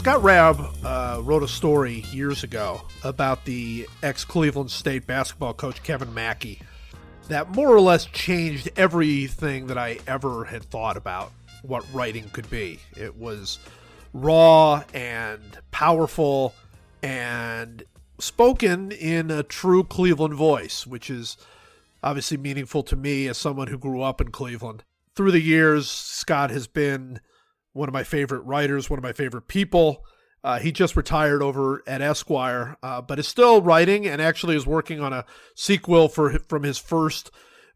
Scott Raab uh, wrote a story years ago about the ex Cleveland State basketball coach Kevin Mackey that more or less changed everything that I ever had thought about what writing could be. It was raw and powerful and spoken in a true Cleveland voice, which is obviously meaningful to me as someone who grew up in Cleveland. Through the years, Scott has been one of my favorite writers, one of my favorite people. Uh, he just retired over at Esquire, uh, but is still writing and actually is working on a sequel for from his first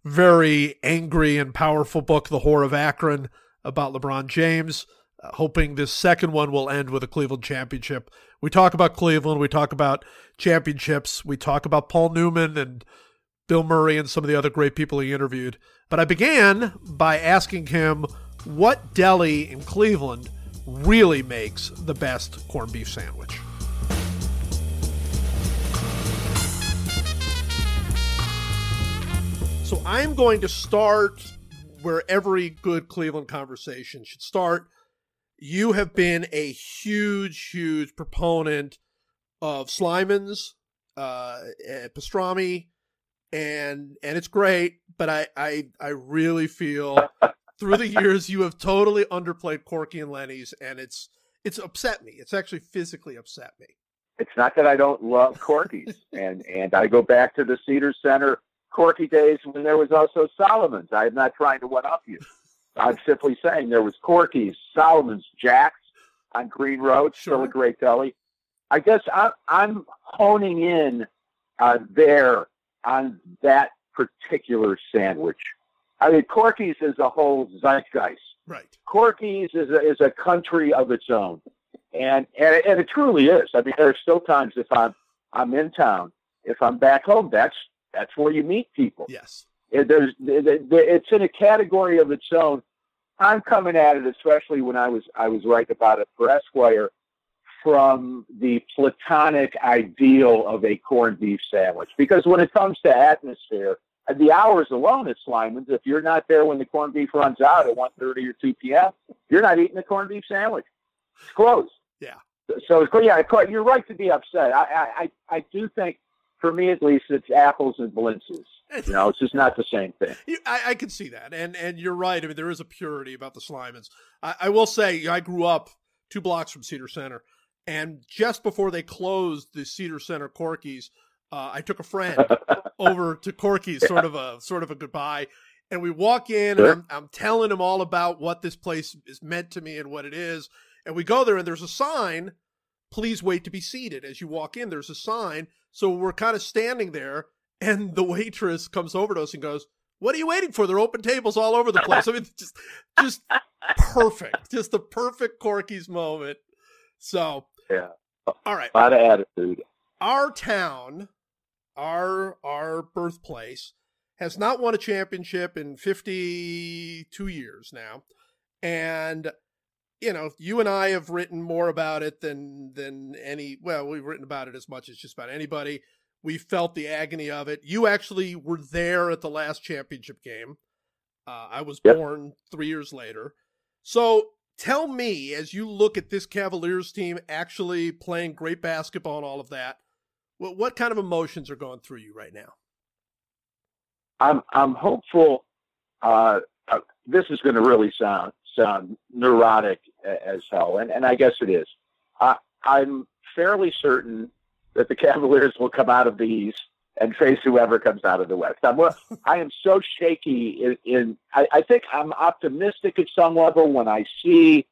very angry and powerful book, The Whore of Akron, about LeBron James. Uh, hoping this second one will end with a Cleveland championship. We talk about Cleveland, we talk about championships, we talk about Paul Newman and Bill Murray and some of the other great people he interviewed. But I began by asking him what deli in Cleveland really makes the best corned beef sandwich. So I'm going to start where every good Cleveland conversation should start. You have been a huge, huge proponent of Slyman's, uh, pastrami, and and it's great. But I I, I really feel through the years you have totally underplayed Corky and Lenny's, and it's it's upset me. It's actually physically upset me. It's not that I don't love Corky's, and and I go back to the Cedar Center Corky days when there was also Solomon's. I'm not trying to one up you. I'm simply saying there was Corky's, Solomon's, Jack's on Green Road, sure. still a great deli. I guess I'm, I'm honing in uh, there on that particular sandwich. I mean, Corky's is a whole zeitgeist. Right. Corky's is a, is a country of its own, and, and and it truly is. I mean, there are still times if I'm I'm in town, if I'm back home, that's that's where you meet people. Yes. It, there's it's in a category of its own. I'm coming at it, especially when I was I was writing about it for Esquire, from the platonic ideal of a corned beef sandwich. Because when it comes to atmosphere, the hours alone at Slyman's, if you're not there when the corned beef runs out at 1.30 or 2 p.m., you're not eating a corned beef sandwich. It's closed. Yeah. So, yeah, you're right to be upset. I, I, I do think, for me at least, it's apples and blintzes. You know, it's just not the same thing. I, I can see that, and and you're right. I mean, there is a purity about the Slyman's. I, I will say, I grew up two blocks from Cedar Center, and just before they closed the Cedar Center Corky's, uh, I took a friend over to Corky's, sort of a sort of a goodbye, and we walk in, sure. and I'm, I'm telling him all about what this place is meant to me and what it is, and we go there, and there's a sign, "Please wait to be seated." As you walk in, there's a sign, so we're kind of standing there, and the waitress comes over to us and goes, "What are you waiting for? There are open tables all over the place." I mean, just just perfect, just the perfect Corky's moment. So yeah, all right, a lot of attitude. Our town our our birthplace has not won a championship in 52 years now. And you know you and i have written more about it than than any well we've written about it as much as just about anybody. We felt the agony of it. You actually were there at the last championship game. Uh, i was yep. born three years later. So tell me as you look at this cavaliers team actually playing great basketball and all of that what what kind of emotions are going through you right now? I'm I'm hopeful. Uh, uh, this is going to really sound sound neurotic as hell, and and I guess it is. I, I'm fairly certain that the Cavaliers will come out of the East and face whoever comes out of the West. I'm, I am so shaky in, in I, I, think I'm optimistic at some level when I see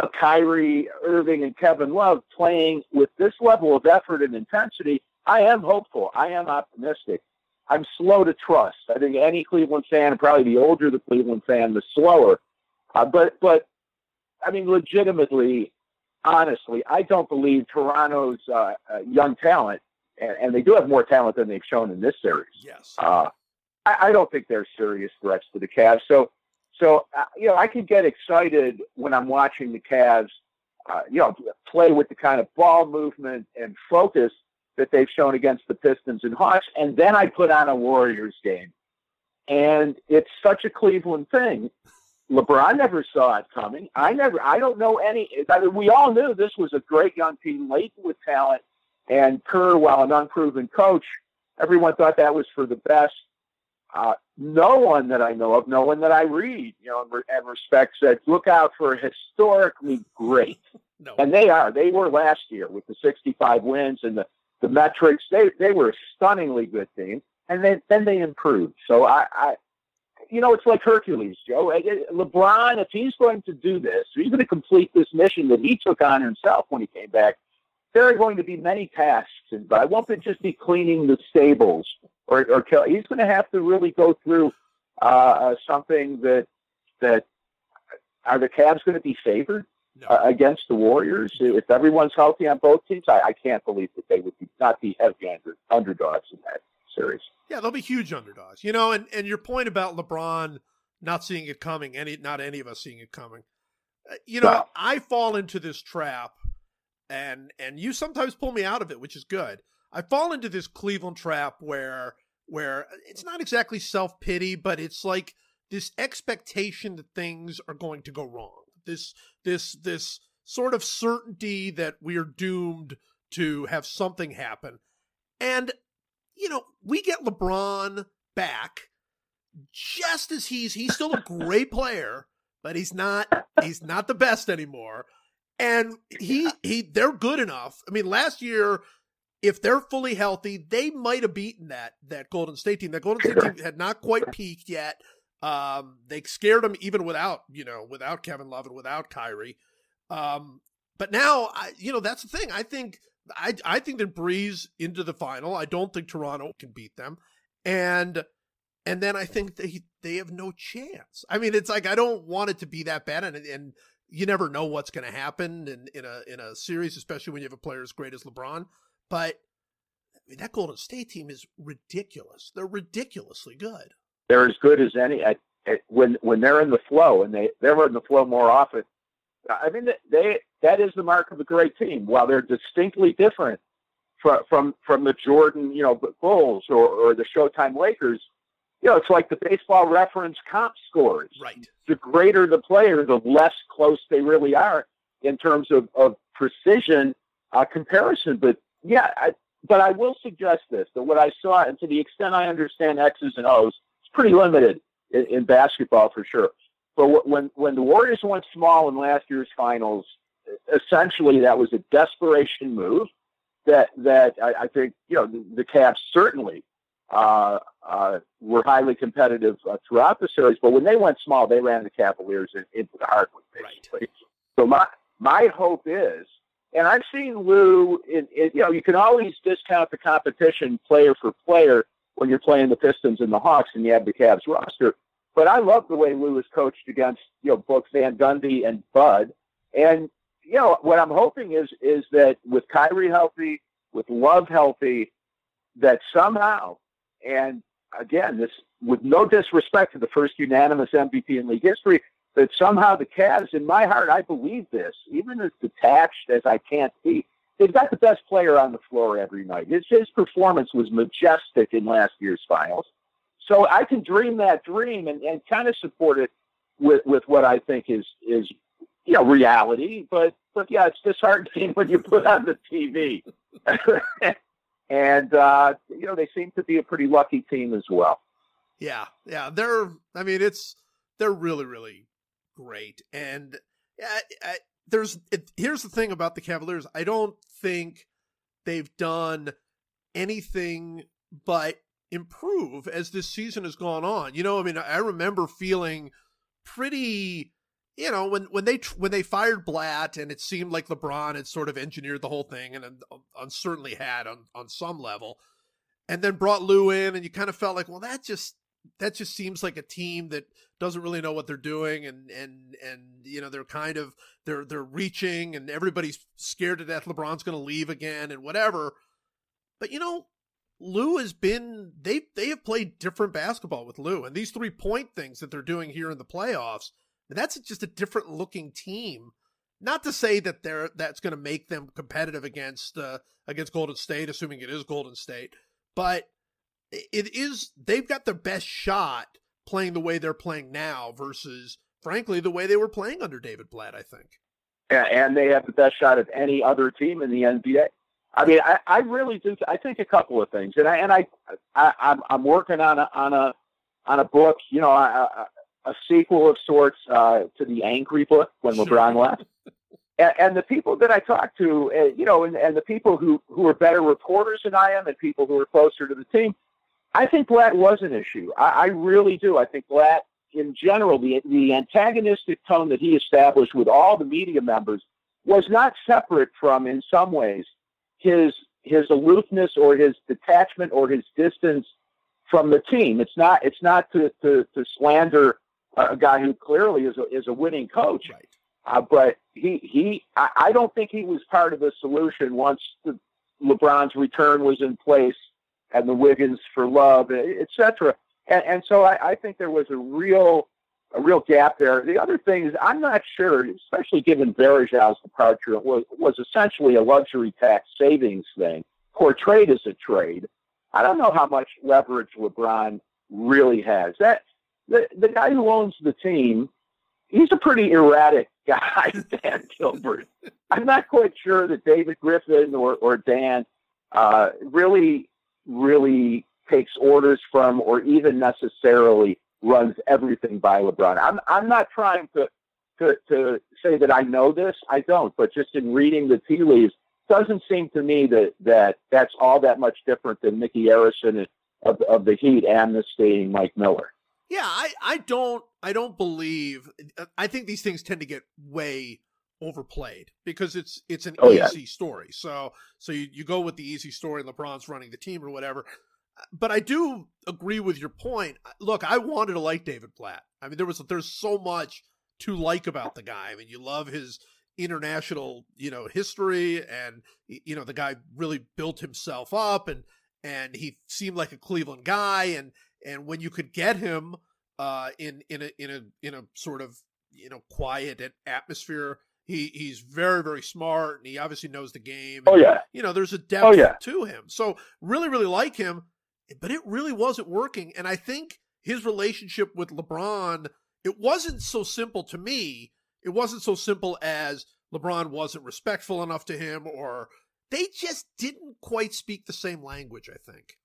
uh, Kyrie Irving and Kevin Love playing with this level of effort and intensity, I am hopeful. I am optimistic. I'm slow to trust. I think any Cleveland fan, probably the older the Cleveland fan, the slower. Uh, but, but I mean, legitimately, honestly, I don't believe Toronto's uh, uh, young talent, and, and, they do have more talent than they've shown in this series. Yes. Uh, I, I, don't think they're serious threats to the Cavs. So so, uh, you know, I can get excited when I'm watching the Cavs, uh, you know, play with the kind of ball movement and focus that they've shown against the Pistons and Hawks. And then I put on a Warriors game. And it's such a Cleveland thing LeBron never saw it coming. I never. I don't know any. I mean, we all knew this was a great young team, laden with talent, and Kerr, while an unproven coach, everyone thought that was for the best. Uh, no one that I know of, no one that I read, you know, and respect said, look out for historically great. No. And they are. They were last year with the 65 wins and the, the metrics. They they were a stunningly good team, and then then they improved. So I, I you know, it's like Hercules, Joe. LeBron, if he's going to do this, he's going to complete this mission that he took on himself when he came back. There are going to be many tasks, but I won't just be cleaning the stables or, or kill. He's going to have to really go through uh, something that that are the Cavs going to be favored no. uh, against the Warriors if everyone's healthy on both teams? I, I can't believe that they would be, not be heavy under, underdogs in that series. Yeah, they'll be huge underdogs. You know, and and your point about LeBron not seeing it coming, any not any of us seeing it coming. Uh, you know, I fall into this trap, and and you sometimes pull me out of it, which is good. I fall into this Cleveland trap where where uh, it's not exactly self pity, but it's like this expectation that things are going to go wrong. This this this sort of certainty that we're doomed to have something happen. And you know, we get LeBron back just as he's he's still a great player, but he's not he's not the best anymore. And he he they're good enough. I mean, last year if they're fully healthy, they might have beaten that that Golden State team. That Golden State team had not quite peaked yet. Um, they scared them even without you know without Kevin Love and without Kyrie. Um, but now, I, you know that's the thing. I think I I think they breeze into the final. I don't think Toronto can beat them, and and then I think they they have no chance. I mean, it's like I don't want it to be that bad, and and you never know what's going to happen in in a in a series, especially when you have a player as great as LeBron. But I mean, that Golden State team is ridiculous. They're ridiculously good. They're as good as any. At, at, when when they're in the flow, and they they're in the flow more often. I mean, they that is the mark of a great team. While they're distinctly different from from from the Jordan, you know, Bulls or, or the Showtime Lakers, you know, it's like the baseball reference comp scores. Right. The greater the player, the less close they really are in terms of, of precision uh, comparison. But yeah, I, but I will suggest this: that what I saw, and to the extent I understand X's and O's, it's pretty limited in, in basketball for sure. But when when the Warriors went small in last year's finals, essentially that was a desperation move. That that I, I think you know the, the Cavs certainly uh, uh, were highly competitive uh, throughout the series. But when they went small, they ran the Cavaliers in, into the hardwood basically. Right. So my my hope is and I've seen Lou, In, in, you know, you can always discount the competition player for player when you're playing the Pistons and the Hawks, and you have the Cavs roster. But I love the way Lou has coached against you know both Van Gundy and Bud. And you know what I'm hoping is is that with Kyrie healthy, with Love healthy, that somehow, and again, this with no disrespect to the first unanimous MVP in league history, that somehow the Cavs, in my heart, I believe this, even as detached as I can't be, they've got the best player on the floor every night. His, his performance was majestic in last year's finals. So I can dream that dream and, and kind of support it with, with what I think is, is, you know, reality. But, but yeah, it's disheartening when you put on the TV. and, uh, you know, they seem to be a pretty lucky team as well. Yeah. Yeah. They're, I mean, it's, they're really, really great. And I, I, there's it, here's the thing about the Cavaliers. I don't think they've done anything but improve as this season has gone on. You know, I mean, I remember feeling pretty you know when when they when they fired Blatt and it seemed like LeBron had sort of engineered the whole thing and, and certainly had on on some level and then brought Lou in and you kind of felt like well that just that just seems like a team that doesn't really know what they're doing and and and you know they're kind of they're they're reaching and everybody's scared to death LeBron's going to leave again and whatever. But you know, Lou has been they they have played different basketball with Lou and these three point things that they're doing here in the playoffs. That's just a different looking team. Not to say that they're that's going to make them competitive against uh, against Golden State, assuming it is Golden State, but it is they've got the best shot playing the way they're playing now versus frankly, the way they were playing under David Blatt, I think. Yeah, and they have the best shot of any other team in the NBA. I mean, I, I really do. I think a couple of things, and I and I, I I'm I'm working on a on a on a book. You know, a, a sequel of sorts uh, to the Angry Book when. LeBron left. And, and, the people that I talk to, uh, you know, and, and the people who who are better reporters than I am, and people who are closer to the team, I think Blatt was an issue. I, I really do. I think Blatt, in general, the the antagonistic tone that he established with all the media members was not separate from, in some ways, his his aloofness or his detachment or his distance from the team. It's not it's not to to, to slander a guy who clearly is a, is a winning coach. Right. Uh, but he he I, I don't think he was part of the solution once the, LeBron's return was in place and the Wiggins for love, etc. And, and so I, I think there was a real a real gap there. The other thing is I'm not sure, especially given Varejão's departure, was was essentially a luxury tax savings thing, portrayed as a trade. I don't know how much leverage LeBron really has. That the the guy who owns the team, he's a pretty erratic guy, Dan Gilbert. I'm not quite sure that David Griffin or or Dan uh, really really takes orders from or even necessarily runs everything by LeBron. I'm I'm not trying to to to say that I know this. I don't, but just in reading the tea leaves, doesn't seem to me that that that's all that much different than Micky Arison of of the Heat amnestying Mike Miller. Yeah, I I don't I don't believe. I think these things tend to get way overplayed because it's it's an oh, easy yeah. story. So so you, you go with the easy story, and LeBron's running the team or whatever but I do agree with your point. Look, I wanted to like David Blatt. I mean, there was there's so much to like about the guy. I mean, you love his international, you know, history, and you know the guy really built himself up, and and he seemed like a Cleveland guy, and and when you could get him uh, in in a in a in a sort of you know quiet atmosphere. He, he's very very smart and he obviously knows the game. Oh, and, oh yeah. You know, there's a oh, depth oh, yeah. to him. So really really like him but it really wasn't working. And I think his relationship with LeBron, it wasn't so simple to me. It wasn't so simple as LeBron wasn't respectful enough to him, or they just didn't quite speak the same language, I think.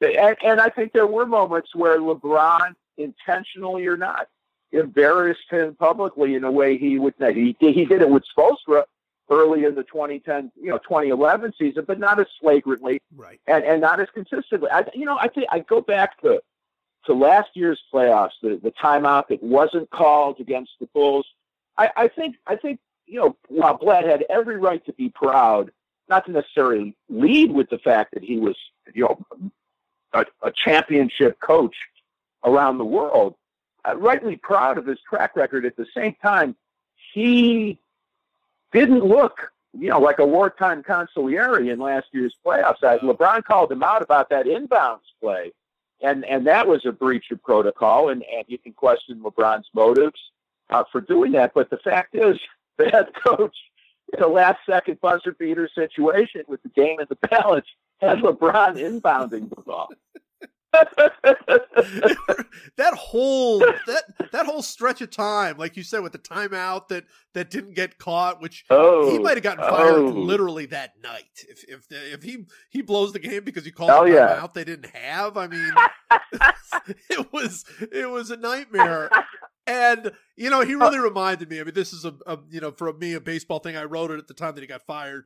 And, and I think there were moments where LeBron, intentionally or not, embarrassed him publicly in a way he would. He, he did it with Spoelstra early in the 2010, you know, 2011 season, but not as flagrantly, right, and and not as consistently. I, you know, I think I go back to to last year's playoffs, the the timeout that wasn't called against the Bulls. I, I think I think you know while Blatt had every right to be proud, not to necessarily lead with the fact that he was you know a, a championship coach around the world, uh, rightly proud of his track record. At the same time, he didn't look, you know, like a wartime consigliere in last year's playoffs. I, LeBron called him out about that inbounds play, and and that was a breach of protocol, and and you can question LeBron's motives uh, for doing that. But the fact is, the head coach in a last second buzzer beater situation with the game in the balance had LeBron inbounding the ball. that whole that that whole stretch of time, like you said, with the timeout that that didn't get caught, which oh, he might have gotten fired oh. literally that night. If if if he he blows the game because he called oh, yeah. timeout they didn't have, I mean, it was it was a nightmare. And you know, he uh. really reminded me. I mean, this is a, a you know for me a baseball thing. I wrote it at the time that he got fired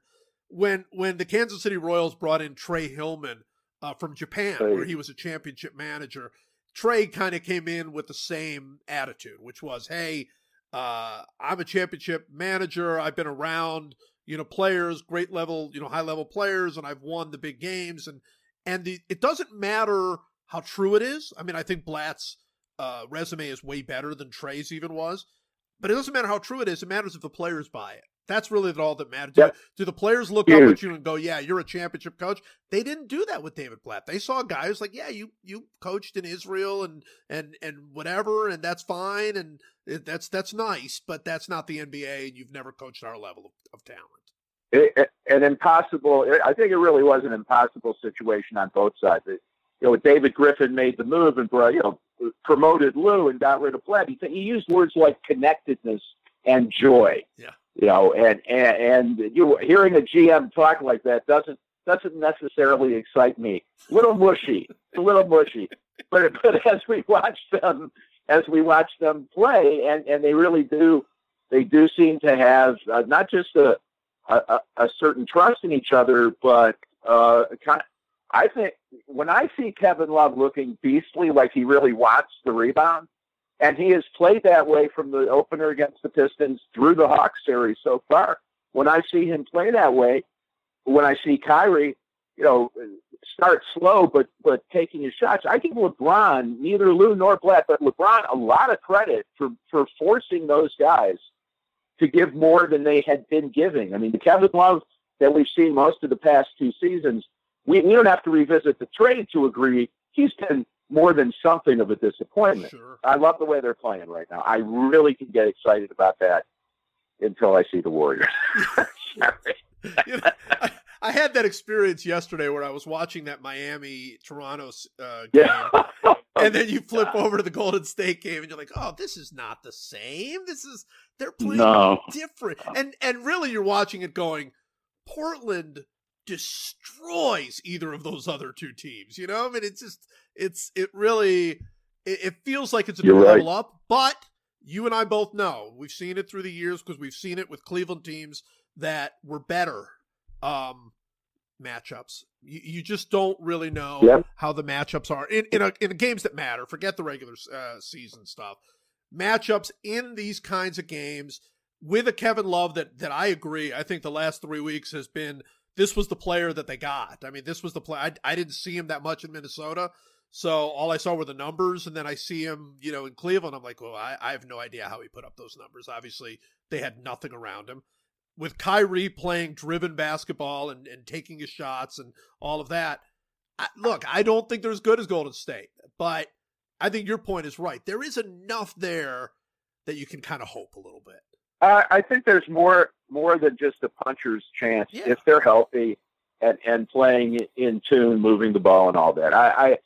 when when the Kansas City Royals brought in Trey Hillman uh, from Japan, where he was a championship manager. Trey kind of came in with the same attitude, which was, "Hey, uh, I'm a championship manager. I've been around, you know, players, great level, you know, high level players, and I've won the big games. And and the it doesn't matter how true it is. I mean, I think Blatt's uh, resume is way better than Trey's even was, but it doesn't matter how true it is. It matters if the players buy it. That's really all that matters. Do, yep. do the players look Huge. up at you and go, "Yeah, you're a championship coach"? They didn't do that with David Blatt. They saw guys like, "Yeah, you you coached in Israel and and and whatever, and that's fine, and eh, that's that's nice, but that's not the NBA, and you've never coached our level of, of talent." It, an impossible. Eh, I think it really was an impossible situation on both sides. It, you know, David Griffin made the move and brought, you know, promoted Lou and got rid of Fled, he, he used words like connectedness and joy. Yeah. You know, and, and, and you hearing a GM talk like that doesn't doesn't necessarily excite me. A little mushy, a little mushy. But but as we watch them, as we watch them play, and and they really do, they do seem to have uh, not just a, a a certain trust in each other, but uh, kind. Of, I think when I see Kevin Love looking beastly, like he really wants the rebound, and he has played that way from the opener against the Pistons through the Hawks series so far. When I see him play that way, when I see Kyrie, you know, start slow but but taking his shots, I give LeBron, neither Lou nor Blatt, but LeBron a lot of credit for for forcing those guys to give more than they had been giving. I mean, the Kevin Love that we've seen most of the past two seasons, we, we don't have to revisit the trade to agree he's been more than something of a disappointment. Sure. I love the way they're playing right now. I really can get excited about that until I see the Warriors. You know, I, I had that experience yesterday where I was watching that Miami Toronto uh, game, yeah. and then you flip over to the Golden State game, and you're like, "Oh, this is not the same. This is they're playing No. different." And and really, you're watching it going, Portland destroys either of those other two teams. You know, I mean, it's just it's it really it, it feels like it's a new right. level up, but you and I both know we've seen it through the years because we've seen it with Cleveland teams that were better um matchups. You, you just don't really know Yep. how the matchups are in in, a, in games that matter. Forget the regular uh, season stuff. Matchups in these kinds of games with a Kevin Love that that I agree. I think the last three weeks has been this was the player that they got. I mean, this was the play. I, I didn't see him that much in Minnesota, so all I saw were the numbers, and then I see him, you know, in Cleveland. I'm like, well, I, I have no idea how he put up those numbers. Obviously, they had nothing around him. With Kyrie playing driven basketball and, and taking his shots and all of that, I, look, I don't think they're as good as Golden State, but I think your point is right. There is enough there that you can kind of hope a little bit. I, I think there's more more than just a puncher's chance Yeah. if they're healthy and and playing in tune, moving the ball, and all that. I I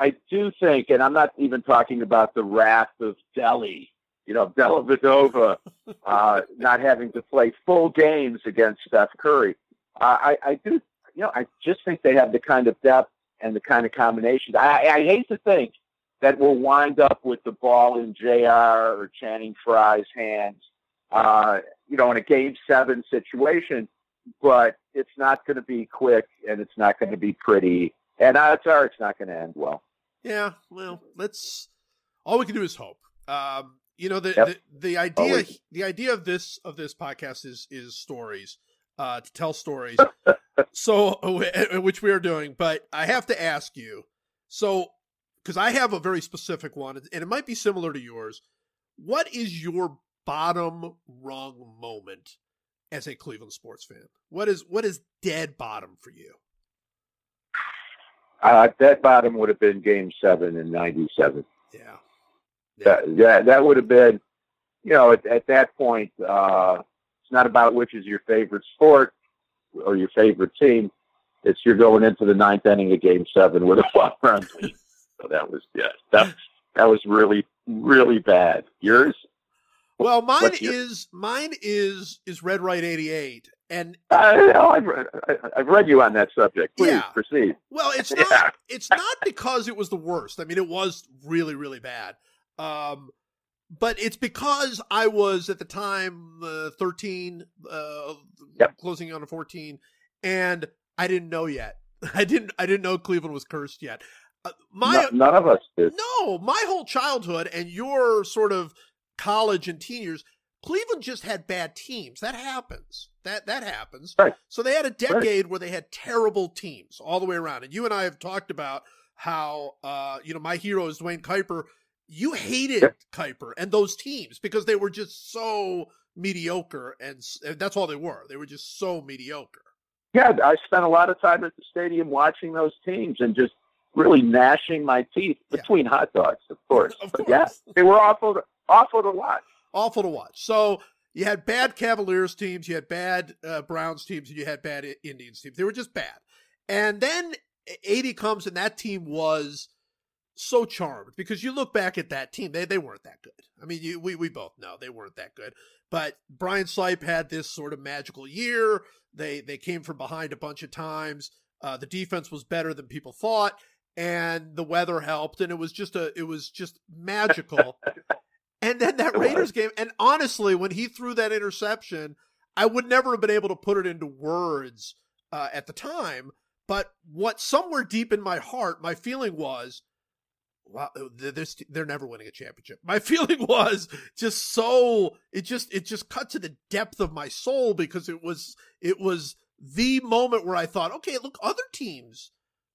I, do think, and I'm not even talking about the wrath of Delly, you know, Dellavedova uh, not having to play full games against Steph Curry. Uh, I I do, you know, I just think they have the kind of depth and the kind of combinations. I, I hate to think that we'll wind up with the ball in J.R. or Channing Frye's hands uh, you know, in a game seven situation, but it's not going to be quick and it's not going to be pretty. And odds are it's not going to end well. Yeah, well, let's. All we can do is hope. Um, you know, the, Yep. the the idea Always. the idea of this of this podcast is is stories, uh, to tell stories. so, which we are doing, but I have to ask you. So, because I have a very specific one, and it might be similar to yours. What is your bottom rung moment as a Cleveland sports fan? What is what is dead bottom for you? Uh, that bottom would have been game seven in 97. Yeah. That, that, that would have been, you know, at, at that point, uh, it's not about which is your favorite sport or your favorite team. It's you're going into the ninth inning of game seven with a one run lead. So that was, yeah, that, that was really, really bad. Yours? Well, mine your- is mine is is Red Right eighty eight, and I know, I've, read, I've read you on that subject. Please Yeah. proceed. well, it's Yeah. not it's not because it was the worst. I mean, it was really really bad. Um, but it's because I was at the time uh, thirteen, uh, Yep. closing on a fourteen, and I didn't know yet. I didn't I didn't know Cleveland was cursed yet. Uh, my No- none of us did. No, my whole childhood and your sort of college and teen years, Cleveland just had bad teams. That happens. That that happens. Right. So they had a decade where they had terrible teams all the way around. And you and I have talked about how uh, you know, my hero is Duane Kuiper. You hated Yep. Kuiper and those teams because they were just so mediocre and, and that's all they were. They were just so mediocre. Yeah, I spent a lot of time at the stadium watching those teams and just really gnashing my teeth Yeah. between hot dogs, of course. Of but course. yeah, they were awful, to, awful to watch. Awful to watch. So you had bad Cavaliers teams, you had bad uh, Browns teams, and you had bad Indians teams. They were just bad. And then 80 comes, and that team was so charmed because you look back at that team, they, they weren't that good. I mean, you, we, we both know they weren't that good. But Brian Sipe had this sort of magical year. They they came from behind a bunch of times. Uh, the defense was better than people thought, and the weather helped, and it was just a it was just magical. and then that Raiders game, and honestly, when he threw that interception, I would never have been able to put it into words uh, at the time. But what somewhere deep in my heart, my feeling was, wow, they're, they're never winning a championship. My feeling was just so it just it just cut to the depth of my soul because it was it was the moment where I thought, okay, look, other teams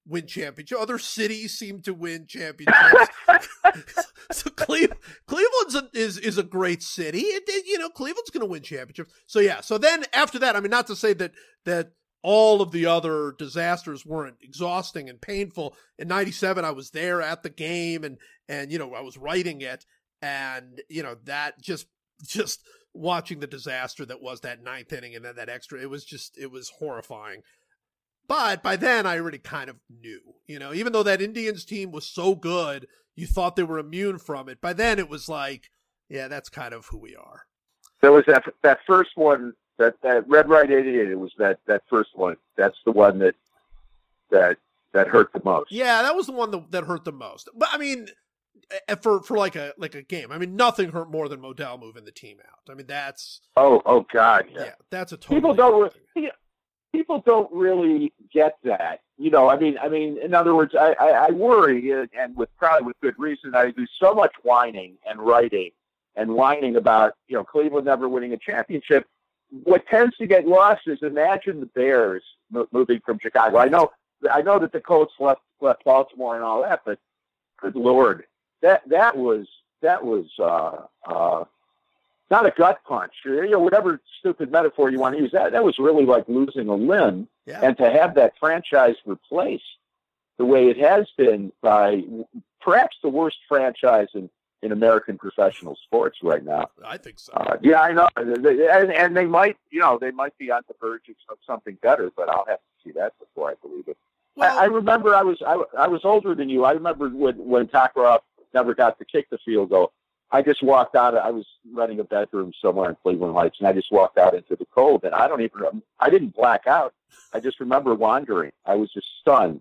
win championships. Other cities seem to win championships. so Cleveland, Cleveland's a, is is a great city. It, it, you know, Cleveland's going to win championships. So yeah. So then after that, I mean, not to say that that all of the other disasters weren't exhausting and painful. In 97 I was there at the game and and you know I was writing it and you know that just just watching the disaster that was that ninth inning and then that extra it was just it was horrifying. But by then I already kind of knew, you know, even though that Indians team was so good, you thought they were immune from it. By then it was like, yeah, that's kind of who we are. There was that that first one that that Red Right 88. It was that that first one. That's the one that that that hurt the most. Yeah, that was the one that, that hurt the most. But I mean, eh, eh, for for like a like a game. I mean, nothing hurt more than Modell moving the team out. I mean, that's oh oh god, yeah, yeah that's a totally people don't re- people don't really get that. You know, I mean, I mean, in other words, I I, I worry, and with probably with good reason. I do so much whining and writing and whining about you know Cleveland never winning a championship what tends to get lost is imagine the Bears moving from Chicago. I know, I know that the Colts left left Baltimore and all that, but good lord, that that was that was uh, uh, not a gut punch, or, you know, whatever stupid metaphor you want to use. That that was really like losing a limb, yeah. and to have that franchise replaced the way it has been by perhaps the worst franchise in in American professional sports right now. I think so. Uh, yeah, I know, and, and they might, you know, they might be on the verge of something better, but I'll have to see that before I believe it. Well, I, I remember I was I, I was older than you. I remember when when Cockroft never got to kick the field goal. I just walked out. I was running a bedroom somewhere in Cleveland Heights, and I just walked out into the cold. And I don't even. I didn't black out. I just remember wandering. I was just stunned.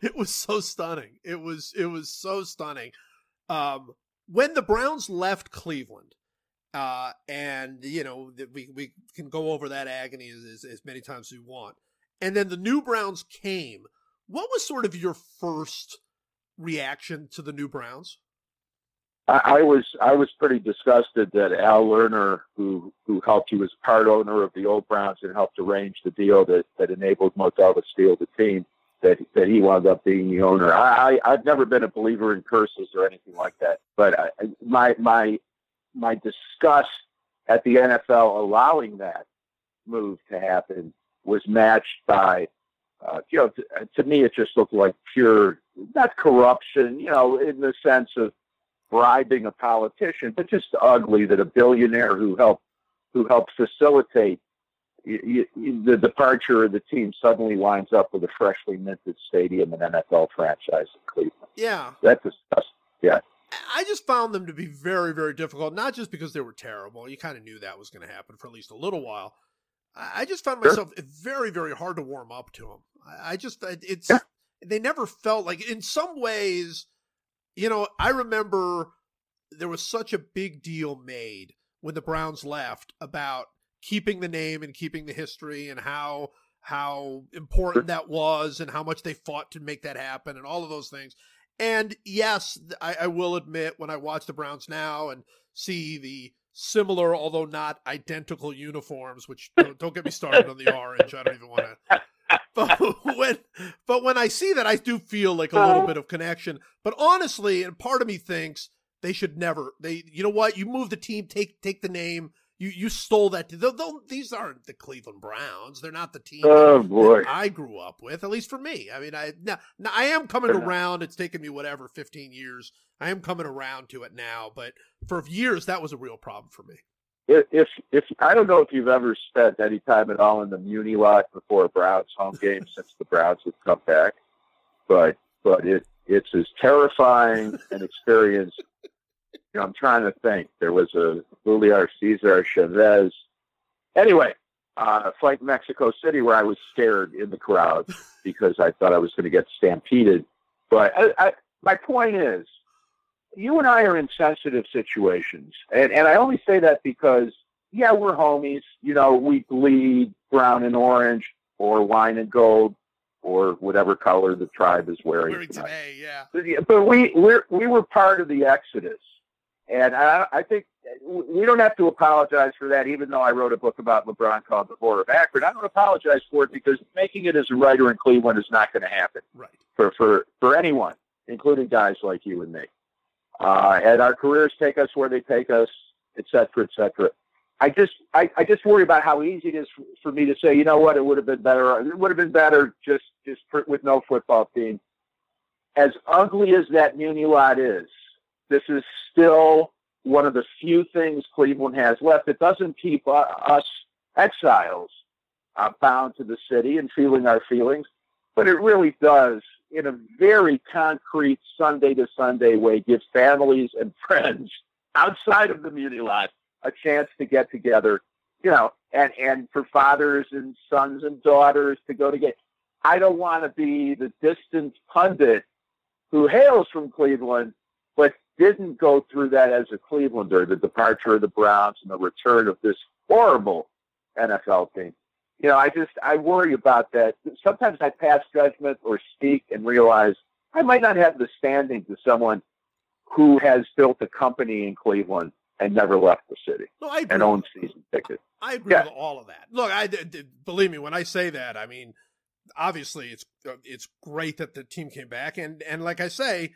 It was so stunning. It was. It was so stunning. Um, when the Browns left Cleveland, uh, and you know we we can go over that agony as, as many times as we want, and then the new Browns came. What was sort of your first reaction to the new Browns? I, I was I was pretty disgusted that Al Lerner, who who helped, he was part owner of the old Browns and helped arrange the deal that that enabled Modell to steal the team that that he wound up being the owner. I, I have never been a believer in curses or anything like that, but I, my my my disgust at the NFL allowing that move to happen was matched by, uh, you know, to, to me it just looked like pure not corruption, you know, in the sense of bribing a politician, but just ugly that a billionaire who helped who helped facilitate the departure of the team suddenly winds up with a freshly minted stadium and NFL franchise in Cleveland. Yeah, that's just yeah. I just found them to be very, very difficult. Not just because they were terrible. You kind of knew that was going to happen for at least a little while. I just found myself sure. very, very hard to warm up to them. I just eh, it's yeah. they never felt like in some ways, you know. I remember there was such a big deal made when the Browns left about keeping the name and keeping the history and how how important that was and how much they fought to make that happen and all of those things. And yes, I, I will admit when I watch the Browns now and see the similar, although not identical uniforms, which don't, don't get me started on the orange. I don't even want to. But when, but when I see that, I do feel like a little uh-huh. bit of connection. But honestly, and part of me thinks they should never. They, you know what? You move the team, take take the name, you you stole that. They'll, they'll, these aren't the Cleveland Browns. They're not the team oh, boy. I grew up with. At least for me. I mean, I now, now I am coming around. It's taken me whatever fifteen years. I am coming around to it now, but for years that was a real problem for me. If, if I don't know if you've ever spent any time at all in the Muni lot before a Browns home game since the Browns have come back, but but it it's as terrifying an experience. You know, I'm trying to think. There was a Julio Cesar Chavez. Anyway, uh, Flight Mexico City where I was scared in the crowd because I thought I was going to get stampeded. But I, I, my point is, you and I are in sensitive situations, and and I only say that because yeah, we're homies. You know, we bleed brown and orange or wine and gold or whatever color the tribe is wearing, wearing today. Yeah, but we we we were part of the exodus, and I, I think we don't have to apologize for that. Even though I wrote a book about LeBron called The Whore of Akron, I don't apologize for it because making it as a writer in Cleveland is not going to happen. Right. For for for anyone, including guys like you and me. Uh, and our careers take us where they take us, et cetera, et cetera. I just I, I just worry about how easy it is for, me to say, you know what, it would have been better. It would have been better just just with no football team. As ugly as that Muni lot is, this is still one of the few things Cleveland has left. It doesn't keep us exiles uh, bound to the city and feeling our feelings, but it really does, in a very concrete Sunday to Sunday way, give families and friends outside of the Muni lot a chance to get together, you know, and, and for fathers and sons and daughters to go together. I don't want to be the distant pundit who hails from Cleveland, but didn't go through that as a Clevelander, the departure of the Browns and the return of this horrible NFL team. You know, I just I worry about that. Sometimes I pass judgment or speak and realize I might not have the standing to someone who has built a company in Cleveland and never left the city no, I and owned season tickets. I agree yeah. with all of that. Look, I believe me when I say that. I mean, obviously it's uh, it's great that the team came back, and and like I say,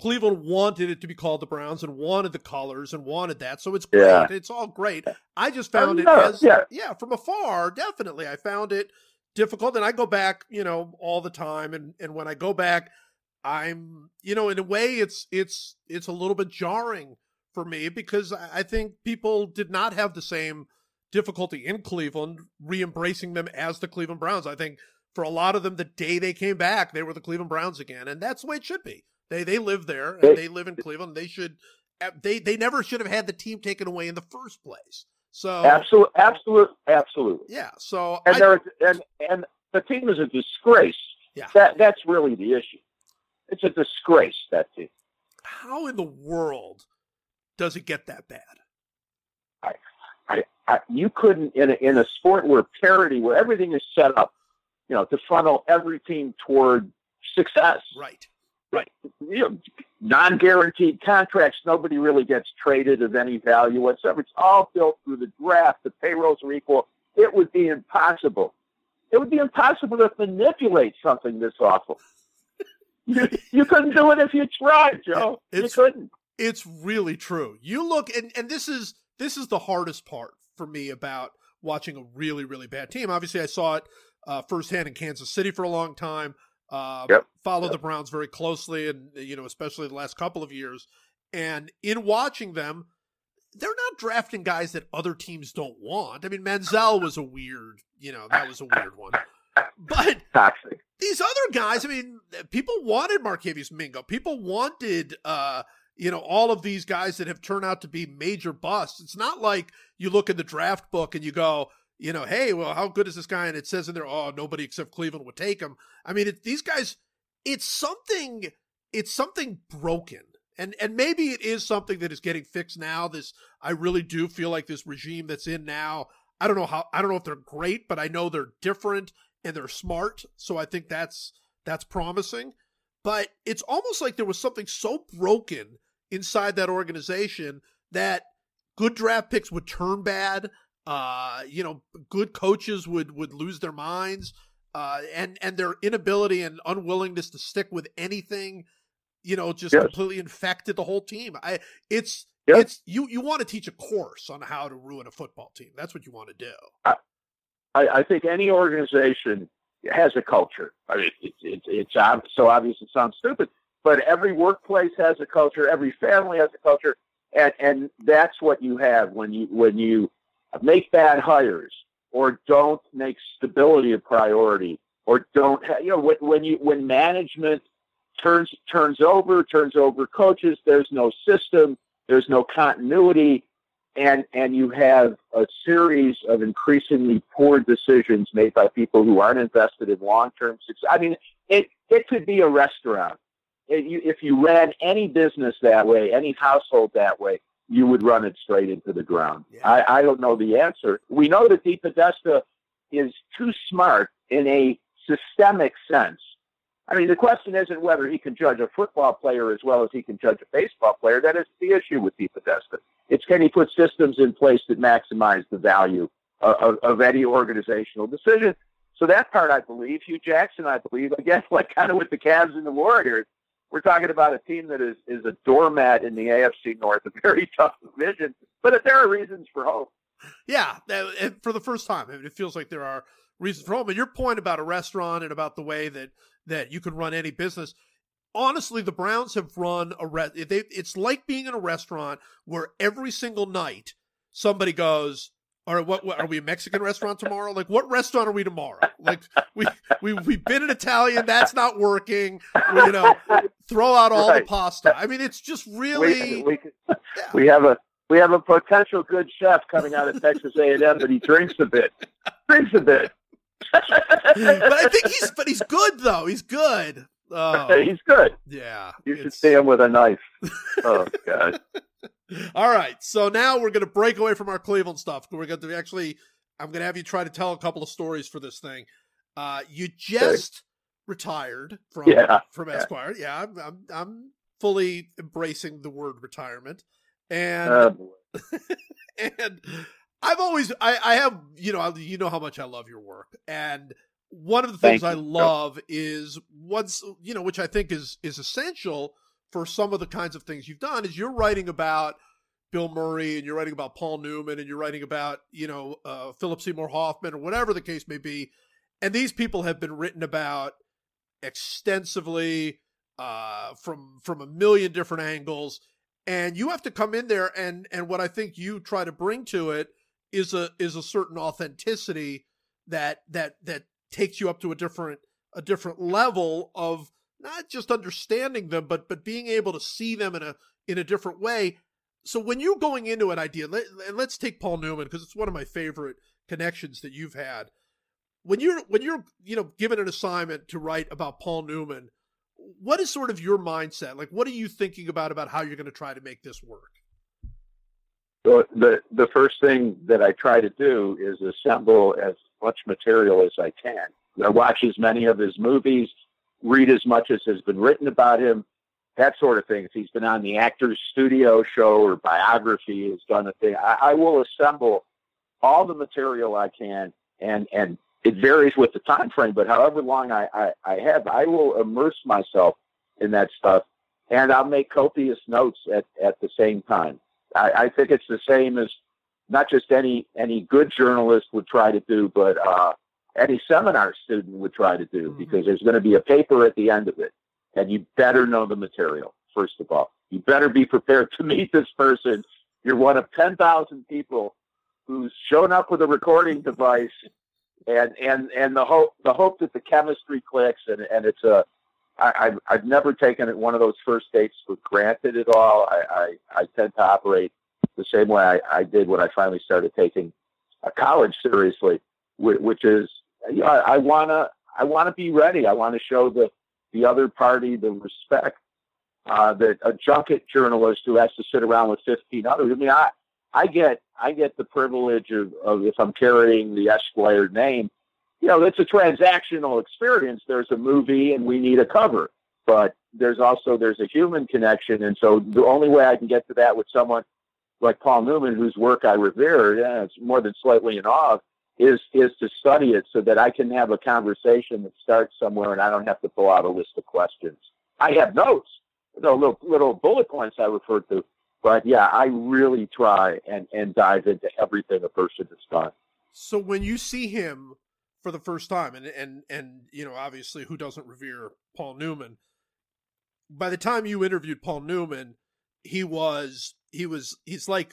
Cleveland wanted it to be called the Browns and wanted the colors and wanted that, so it's great. Yeah. It's all great. I just found it as yeah. yeah from afar. Definitely, I found it difficult, and I go back, you know, all the time, and and when I go back, I'm you know, in a way, it's it's it's a little bit jarring for me because I think people did not have the same difficulty in Cleveland re-embracing them as the Cleveland Browns. I think for a lot of them, the day they came back, they were the Cleveland Browns again, and that's the way it should be. They they live there and they live in Cleveland. They should eh, they they never should have had the team taken away in the first place. So absolutely, absolute, absolutely. Yeah. So and I, there and and the team is a disgrace. Yeah. That that's really the issue. It's a disgrace that team. How in the world does it get that bad? I, I, I you couldn't in a, in a sport where parity, where everything is set up, you know, to funnel every team toward success. Right. Right. You know, non-guaranteed contracts. Nobody really gets traded of any value whatsoever. It's all built through the draft. The payrolls are equal. It would be impossible. It would be impossible to manipulate something this awful. you, you couldn't do it if you tried, Joe. It's, you couldn't. It's really true. You look, and and this is this is the hardest part for me about watching a really really bad team. Obviously, I saw it uh, firsthand in Kansas City for a long time. Uh, yep. Follow yep. the Browns very closely, and you know, especially the last couple of years. And in watching them, they're not drafting guys that other teams don't want. I mean, Manziel was a weird, you know, that was a weird one. But Toxic. these other guys, I mean, people wanted Barkevious Mingo. People wanted, uh, you know, all of these guys that have turned out to be major busts. It's not like you look in the draft book and you go, you know, hey, well, how good is this guy? And it says in there, oh, nobody except Cleveland would take him. I mean, it, these guys, it's something, it's something broken. And, and maybe it is something that is getting fixed now. This, I really do feel like this regime that's in now. I don't know how, I don't know if they're great, but I know they're different and they're smart. So I think that's, that's promising. But it's almost like there was something so broken inside that organization that good draft picks would turn bad uh, you know, good coaches would would lose their minds, uh, and and their inability and unwillingness to stick with anything, you know, just yes. completely infected the whole team. I it's yes. it's you you want to teach a course on how to ruin a football team. That's what you want to do. I, I think any organization has a culture. I mean, it's it's it's so obvious it sounds stupid, but every workplace has a culture. Every family has a culture, and and that's what you have when you when you make bad hires or don't make stability a priority or don't you know when, when you when management turns turns over, turns over coaches. There's no system. There's no continuity, and and you have a series of increasingly poor decisions made by people who aren't invested in long term success. I mean, it it could be a restaurant. It, you, if you ran any business that way, any household that way, you would run it straight into the ground. Yeah. I, I don't know the answer. We know that DePodesta is too smart in a systemic sense. I mean, the question isn't whether he can judge a football player as well as he can judge a baseball player. That is the issue with DePodesta. It's can he put systems in place that maximize the value of, of, of any organizational decision. So that part I believe. Hue Jackson, I believe. Again, like kind of with the Cavs and the Warriors, we're talking about a team that is, is a doormat in the AFC North, a very tough division. But there are reasons for hope. Yeah, uh, for the first time, it feels like there are reasons for hope. And your point about a restaurant and about the way that that you can run any business. Honestly, the Browns have run a re- they, it's like being in a restaurant where every single night somebody goes, "All right, what, what are we a Mexican restaurant tomorrow? Like, what restaurant are we tomorrow? Like, we we we've been an Italian, that's not working. We, you know, throw out all right. the pasta. I mean, it's just really we, we, yeah. we have a we have a potential good chef coming out of Texas A and M, but he drinks a bit. Drinks a bit. but I think he's but he's good though. He's good. Oh. he's good. Yeah. You should see him with a knife. Oh god. All right. So now we're gonna break away from our Cleveland stuff. We're gonna actually I'm gonna have you try to tell a couple of stories for this thing. Uh you just okay. retired from yeah. from Esquire. Yeah, I'm, I'm, I'm fully embracing the word retirement. And oh, and I've always I, I have you know you know how much I love your work and one of the things I love is once you know which I think is is essential for some of the kinds of things you've done is you're writing about Bill Murray and you're writing about Paul Newman and you're writing about you know uh, Philip Seymour Hoffman or whatever the case may be. And these people have been written about extensively uh, from from a million different angles. And you have to come in there and and what I think you try to bring to it is a is a certain authenticity that that that takes you up to a different a different level of not just understanding them but but being able to see them in a in a different way. So when you're going into an idea let, and let's take paul newman because it's one of my favorite connections that you've had. When you're when you're you know given an assignment to write about paul newman what is sort of your mindset? Like what are you thinking about about how you're going to try to make this work? So the the first thing that I try to do is assemble as much material as I can. I watch as many of his movies, read as much as has been written about him, that sort of thing. If he's been on the Actors Studio show or biography, has done a thing. I, I will assemble all the material I can, and and it varies with the time frame. But however long I, I, I have, I will immerse myself in that stuff, and I'll make copious notes at at the same time. I, I think it's the same as not just any any good journalist would try to do, but uh, any seminar student would try to do, mm-hmm. because there's going to be a paper at the end of it, and you better know the material first of all. You better be prepared to meet this person. You're one of ten thousand people who's shown up with a recording device, and and and the hope the hope that the chemistry clicks, and and it's a I, I've, I've never taken it one of those first dates for granted at all. I, I, I tend to operate the same way I, I did when I finally started taking a college seriously, which, is you know, I, I wanna I wanna be ready. I want to show the the other party the respect uh, that a junket journalist who has to sit around with 15 others. I mean, I I get I get the privilege of, of if I'm carrying the Esquire name you know, it's a transactional experience. There's a movie and we need a cover, but there's also there's a human connection, and so the only way I can get to that with someone like Paul Newman, whose work I revere, yeah, it's more than slightly in awe, is is to study it so that I can have a conversation that starts somewhere and I don't have to pull out a list of questions. I have notes, you know, little little bullet points I refer to, but yeah, I really try and and dive into everything a person has done. So when you see him for the first time and and and you know obviously who doesn't revere Paul Newman by the time you interviewed Paul Newman he was he was he's like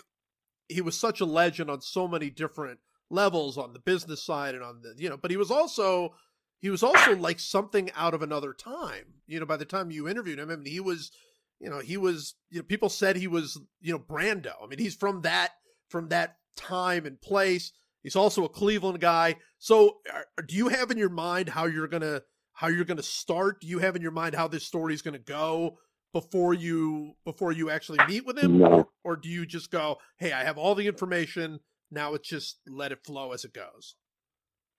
he was such a legend on so many different levels on the business side and on the you know but he was also he was also like something out of another time you know, by the time you interviewed him, I mean, he was, you know, he was, you know, people said he was, you know, Brando. I mean, he's from that from that time and place. He's also a Cleveland guy. So, are, do you have in your mind how you're gonna how you're gonna start? Do you have in your mind how this story is gonna go before you before you actually meet with him, No. or, do you just go, "Hey, I have all the information. Now it's just let it flow as it goes."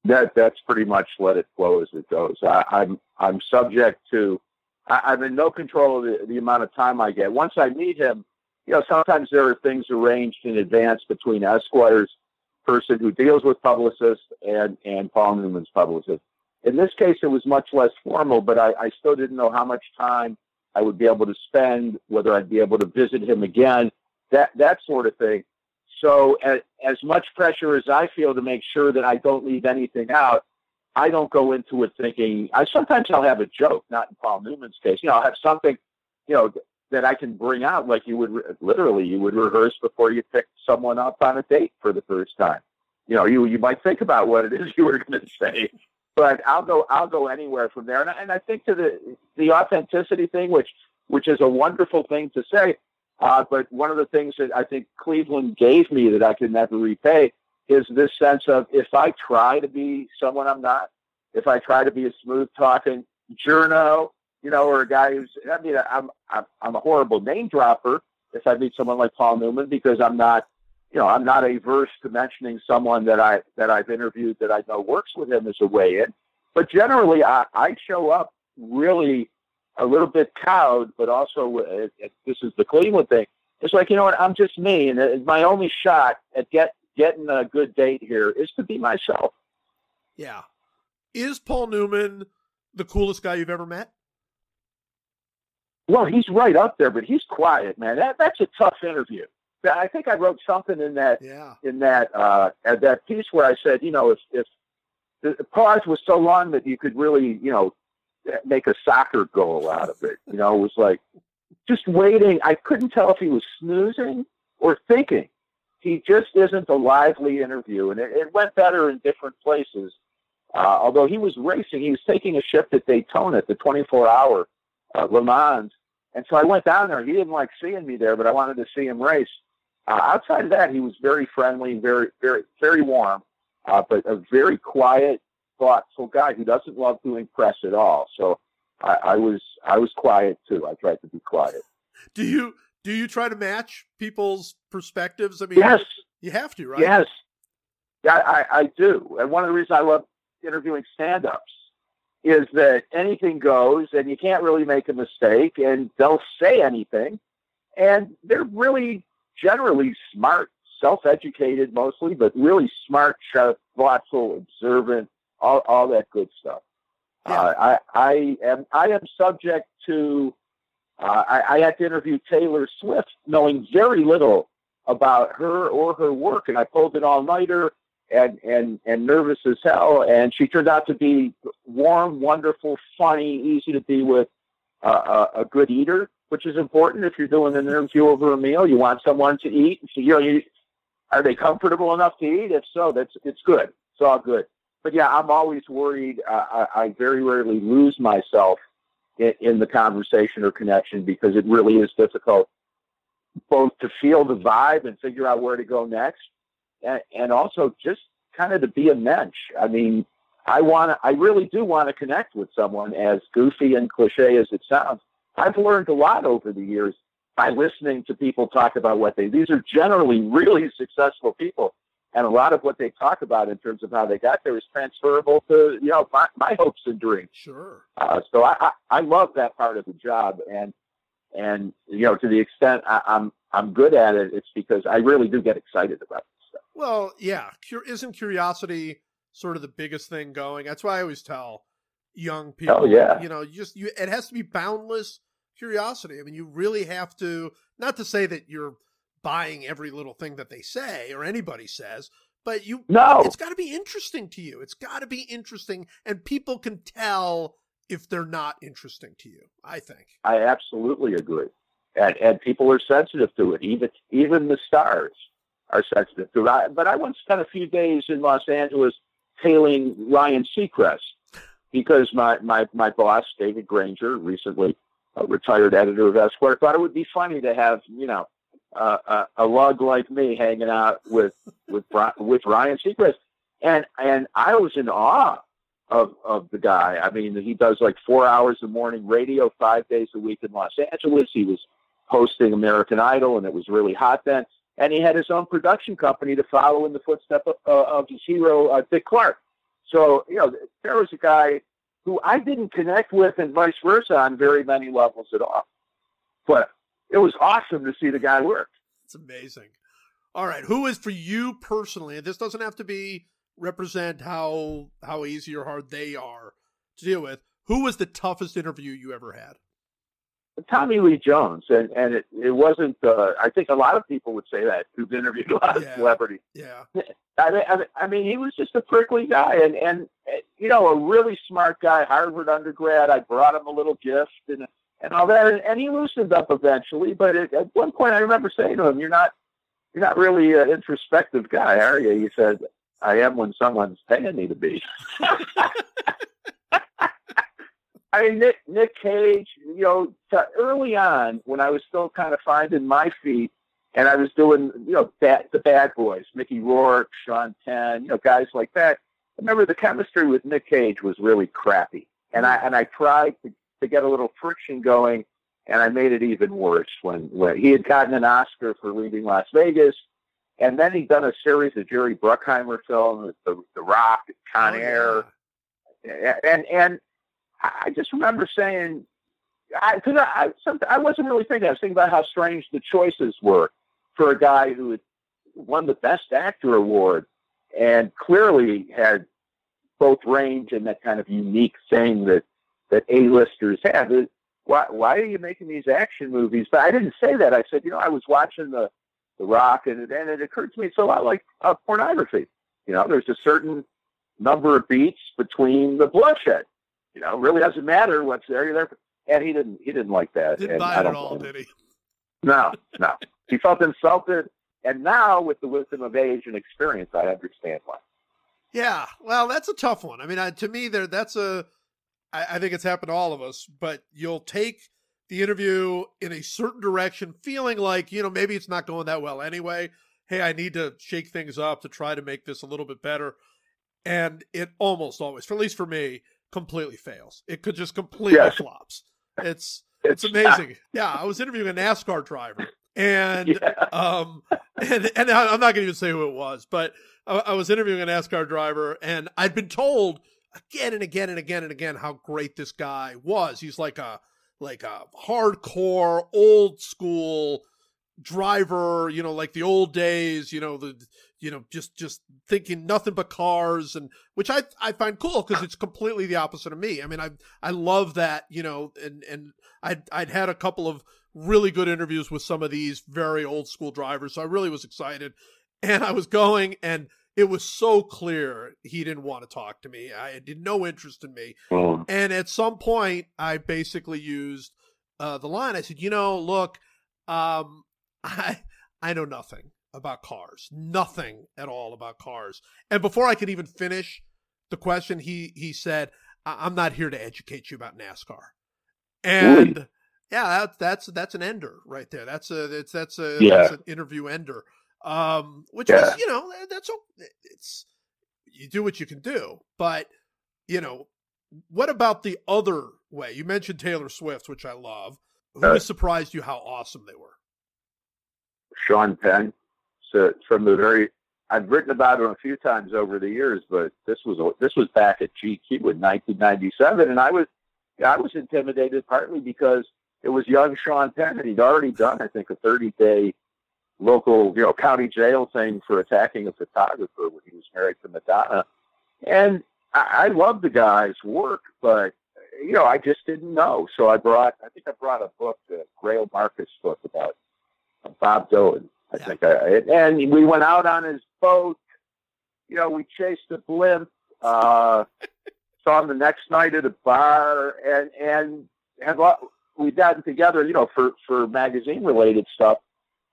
That that's pretty much let it flow as it goes. I, I'm I'm subject to. I, I'm in no control of the, the amount of time I get. Once I meet him, you know, sometimes there are things arranged in advance between Esquire's person who deals with publicists and and Paul Newman's publicist. In this case, it was much less formal, but I, I still didn't know how much time I would be able to spend, whether I'd be able to visit him again, that that sort of thing. So, as, as much pressure as I feel to make sure that I don't leave anything out, I don't go into it thinking. I sometimes I'll have a joke, not in Paul Newman's case. You know, I'll have something, you know, that I can bring out, like you would re- literally you would rehearse before you pick someone up on a date for the first time. You know, you you might think about what it is you were going to say, but I'll go I'll go anywhere from there. And I, and I think to the the authenticity thing, which which is a wonderful thing to say. Uh, but one of the things that I think Cleveland gave me that I could never repay is this sense of if I try to be someone I'm not, if I try to be a smooth talking journo, you know, or a guy who's, I mean, I'm, I'm, I'm a horrible name dropper if I meet someone like Paul Newman because I'm not, you know, I'm not averse to mentioning someone that I, that I've interviewed that I know works with him as a way in. But generally, I, I show up really a little bit cowed, but also uh, this is the Cleveland thing. It's like you know what? I'm just me, and uh, my only shot at get getting a good date here is to be myself. Yeah, is Paul Newman the coolest guy you've ever met? Well, he's right up there, but he's quiet, man. That that's a tough interview. I think I wrote something in that Yeah, in that uh, at that piece where I said, you know, if if the pause was so long that you could really, you know, make a soccer goal out of it. You know, it was like just waiting. I couldn't tell if he was snoozing or thinking. He just isn't a lively interview, and it, it went better in different places. Uh, although he was racing, he was taking a shift at Daytona at the 24-hour uh, Le Mans, and so I went down there. He didn't like seeing me there, but I wanted to see him race. Uh, outside of that, he was very friendly, very, very, very warm, uh, but a very quiet, thoughtful guy who doesn't love doing press at all. So I, I was I was quiet too. I tried to be quiet. do you do you try to match people's perspectives? I mean, Yes, you have to, right? yes, yeah, I, I do. And one of the reasons I love interviewing stand-ups is that anything goes, and you can't really make a mistake, and they'll say anything, and they're really generally smart, self-educated mostly, but really smart, sharp, thoughtful, observant, all all that good stuff. Yeah. Uh, I I am I am subject to. Uh, I, I had to interview Taylor Swift, knowing very little about her or her work, and I pulled an all-nighter and and and nervous as hell. And she turned out to be warm, wonderful, funny, easy to be with, uh, a, a good eater, which is important if you're doing an interview over a meal. You want someone to eat. So you know, you, are they comfortable enough to eat? If so, that's it's good. It's all good. But yeah, I'm always worried. Uh, I, I very rarely lose myself in, in the conversation or connection because it really is difficult both to feel the vibe and figure out where to go next, and, and also just kind of to be a mensch. I mean, I want to, I really do want to connect with someone as goofy and cliche as it sounds. I've learned a lot over the years by listening to people talk about what they, these are generally really successful people. And a lot of what they talk about in terms of how they got there is transferable to, you know, my, my hopes and dreams. Sure. Uh, so I, I, I love that part of the job, and and you know to the extent I, I'm I'm good at it, it's because I really do get excited about this stuff. Well, yeah. Isn't curiosity sort of the biggest thing going? That's why I always tell young people. Oh, yeah. You know, you just you. It has to be boundless curiosity. I mean, you really have to. Not to say that you're buying every little thing that they say or anybody says, but you. No, It's got to be interesting to you. It's got to be interesting, and people can tell if they're not interesting to you. I think. I absolutely agree, and and people are sensitive to it. Even even the stars are sensitive to it. I, but I once spent a few days in Los Angeles tailing Ryan Seacrest, because my my my boss David Granger, recently a retired editor of Esquire, thought it would be funny to have you know uh, a, a lug like me hanging out with with with Ryan Seacrest, and and I was in awe of of the guy. I mean, he does like four hours of morning radio five days a week in Los Angeles. He was hosting American Idol, and it was really hot then. And he had his own production company to follow in the footsteps of, uh, of his hero, uh, Dick Clark. So, you know, there was a guy who I didn't connect with and vice versa on very many levels at all. But it was awesome to see the guy work. It's amazing. All right, who is for you personally? And This doesn't have to be represent how how easy or hard they are to deal with. Who was the toughest interview you ever had? Tommy Lee Jones, and and it, it wasn't. Uh, I think a lot of people would say that who've interviewed a lot of Yeah. celebrities. Yeah, I mean, I mean, I mean, he was just a prickly guy, and and uh, you know, a really smart guy, Harvard undergrad. I brought him a little gift and and all that, and, and he loosened up eventually. But it, at one point, I remember saying to him, "You're not, you're not really an introspective guy, are you?" He said, "I am when someone's paying me to be." I mean, Nick, Nick Cage, you know, early on when I was still kind of finding my feet, and I was doing, you know, bad, the bad boys, Mickey Rourke, Sean Penn, you know, guys like that. I remember the chemistry with Nick Cage was really crappy, and I and I tried to, to get a little friction going, and I made it even worse when when he had gotten an Oscar for leaving Las Vegas, and then he'd done a series of Jerry Bruckheimer films, The, the Rock, Con Oh, Air, yeah. and and I just remember saying, because I, I, some- I wasn't really thinking. I was thinking about how strange the choices were for a guy who had won the Best Actor award and clearly had both range and that kind of unique thing that that A-listers have. Why why are you making these action movies? But I didn't say that. I said, you know, I was watching the the Rock, and it, and it occurred to me it's a lot like uh, pornography. You know, there's a certain number of beats between the bloodshed. You know, it really doesn't matter what's there. You're there. And he didn't. He didn't like that. didn't buy I it don't at all, did he? No, no. He felt insulted. And now, with the wisdom of age and experience, I understand why. Yeah, well, that's a tough one. I mean, I, to me, there that's a. I, I think it's happened to all of us, but you'll take the interview in a certain direction, feeling like you know maybe it's not going that well anyway. Hey, I need to shake things up to try to make this a little bit better, and it almost always, for at least for me, completely fails. It could just completely Yes. flops. It's it's amazing. Yeah, I was interviewing a NASCAR driver, and Yeah. um, and and I- I'm not going to even say who it was, but I, I was interviewing a NASCAR driver, and I'd been told again and again and again and again how great this guy was. He's like a like a hardcore old school driver, you know, like the old days, you know, the you know, just just thinking nothing but cars and which I I find cool because it's completely the opposite of me. I mean, I I love that, you know, and and I'd I'd had a couple of really good interviews with some of these very old school drivers, so I really was excited. And I was going and it was so clear he didn't want to talk to me. I had no interest in me. Mm. And at some point, I basically used uh, the line. I said, "You know, look, um, I I know nothing about cars, nothing at all about cars." And before I could even finish the question, he he said, "I'm not here to educate you about NASCAR." And yeah, that's that's that's an ender right there. That's a it's that's a Yeah. that's an interview ender. Um, which Yeah. was you know that's it's you do what you can do, but you know what about the other way? You mentioned Taylor Swift, which I love. Who Uh, surprised you how awesome they were? Sean Penn. So from the very, I've written about him a few times over the years, but this was this was back at GQ in 1997, and I was I was intimidated partly because it was young Sean Penn, and he'd already done I think a 30 day local you know county jail thing for attacking a photographer when he was married to Madonna, and I, I love the guy's work, but you know I just didn't know, so I brought I think I brought a book, a Greil Marcus book about Bob Dylan. I Yeah. think I, and we went out on his boat. You know, we chased a blimp. Uh, saw him the next night at a bar, and and and we'd gotten together. You know, for for magazine related stuff,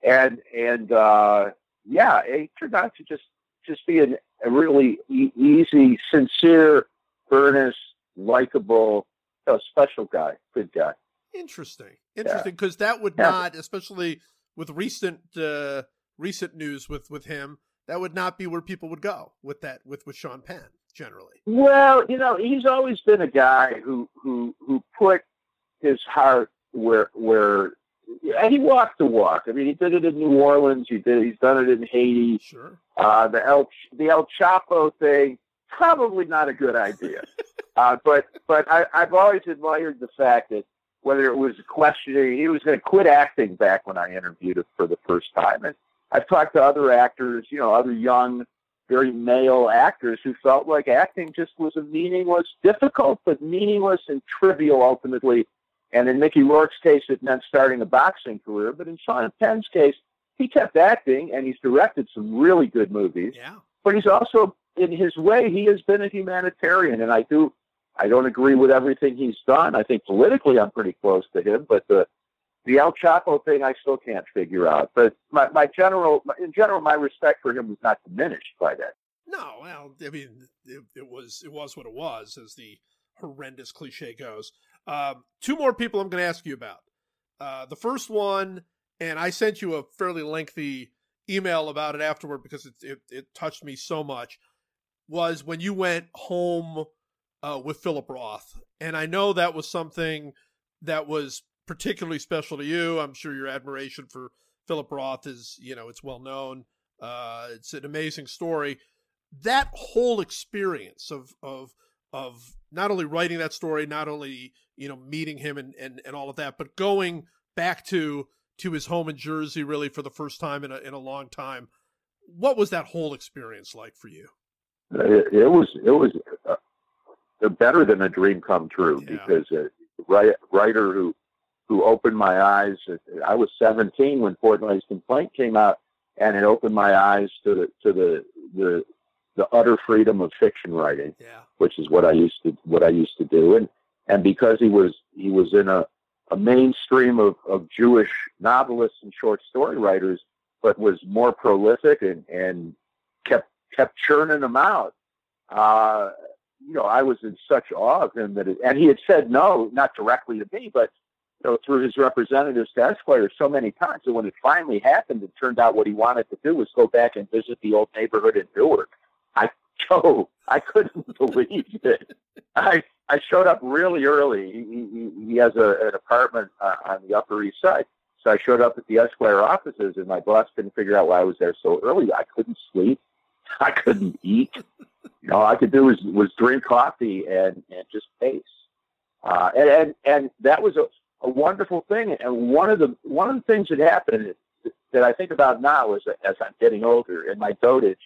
and and uh, yeah, it turned out to just just be an, a really e- easy, sincere, earnest, likable, a special guy, good guy. Interesting, interesting, because yeah. that would yeah. not, especially with recent uh, recent news with with him, that would not be where people would go with that with with Sean Penn generally. Well, you know, he's always been a guy who who who put his heart where where and he walked the walk. I mean, he did it in New Orleans. He did. He's done it in Haiti. Sure. Uh, the El the El Chapo thing probably not a good idea. uh, but but I, I've always admired the fact that whether it was questioning, he was going to quit acting back when I interviewed him for the first time, and I've talked to other actors, you know, other young, very male actors who felt like acting just was a meaningless, difficult but meaningless and trivial ultimately. And in Mickey Rourke's case, it meant starting a boxing career. But in Sean Penn's case, he kept acting and he's directed some really good movies. Yeah. But he's also in his way, he has been a humanitarian, and I do. I don't agree with everything he's done. I think politically, I'm pretty close to him, but the the El Chapo thing, I still can't figure out. But my, my general, in general, my respect for him was not diminished by that. No, well, I mean, it, it was it was what it was, as the horrendous cliche goes. Um, two more people I'm going to ask you about. Uh, the first one, and I sent you a fairly lengthy email about it afterward because it, it, it touched me so much was when you went home uh, with Philip Roth, and I know that was something that was particularly special to you. I'm sure your admiration for Philip Roth is, you know, it's well known. Uh, it's an amazing story. That whole experience of of of not only writing that story, not only you know meeting him and and, and all of that, but going back to to his home in Jersey really for the first time in a in a long time. What was that whole experience like for you? It, it was it was uh, better than a dream come true yeah. because a writer who who opened my eyes. I was 17 when Portnoy's complaint came out, and it opened my eyes to the to the the the utter freedom of fiction writing, yeah. which is what I used to what I used to do, and and because he was he was in a a mainstream of, of Jewish novelists and short story writers, but was more prolific and, and kept kept churning them out. Uh, you know, I was in such awe of him that, it, and he had said no, not directly to me, but you know, through his representatives to Esquire so many times. And when it finally happened, it turned out what he wanted to do was go back and visit the old neighborhood in Newark. I, Joe, I couldn't believe it. I I showed up really early. He, he, he has a, an apartment uh, on the Upper East Side. So I showed up at the Esquire offices, and my boss couldn't figure out why I was there so early. I couldn't sleep. I couldn't eat. All I could do was was drink coffee and and just pace. Uh, and, and and that was a, a wonderful thing. And one of the one of the things that happened that I think about now is as I'm getting older in my dotage,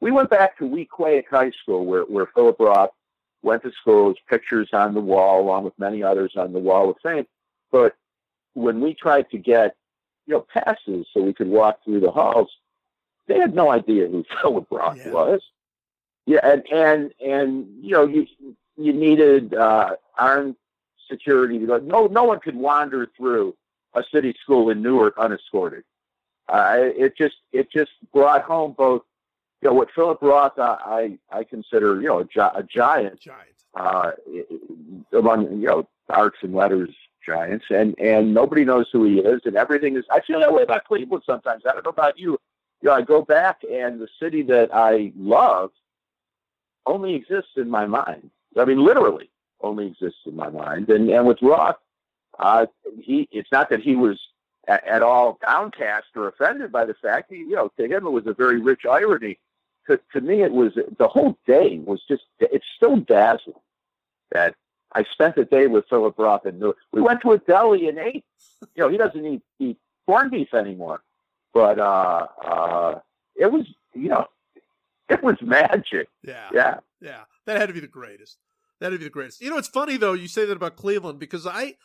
we went back to Weequahic High School where where Philip Roth went to school. His pictures on the wall, along with many others on the wall of fame. But when we tried to get you know passes so we could walk through the halls, they had no idea who Philip Roth yeah. was. Yeah, and and and you know you you needed uh, armed security to go. No, no one could wander through a city school in Newark unescorted. Uh, it just it just brought home both you know what Philip Roth uh, I I consider you know a, gi- a giant, giant. Uh, among you know arts and letters giants and and nobody knows who he is and everything is I feel that way about Cleveland sometimes I don't know about you you know I go back and the city that I love only exists in my mind I mean literally only exists in my mind. And and with Roth, uh, he it's not that he was at, at, all downcast or offended by the fact. He, you know, to him it was a very rich irony. To to me, it was the whole day was just it's still dazzling that I spent the day with Philip Roth and we went to a deli and ate. You know, he doesn't eat eat corned beef anymore, but uh, uh, it was you know it was magic. Yeah, yeah, yeah. That had to be the greatest. That had to be the greatest. You know, it's funny though you say that about Cleveland because I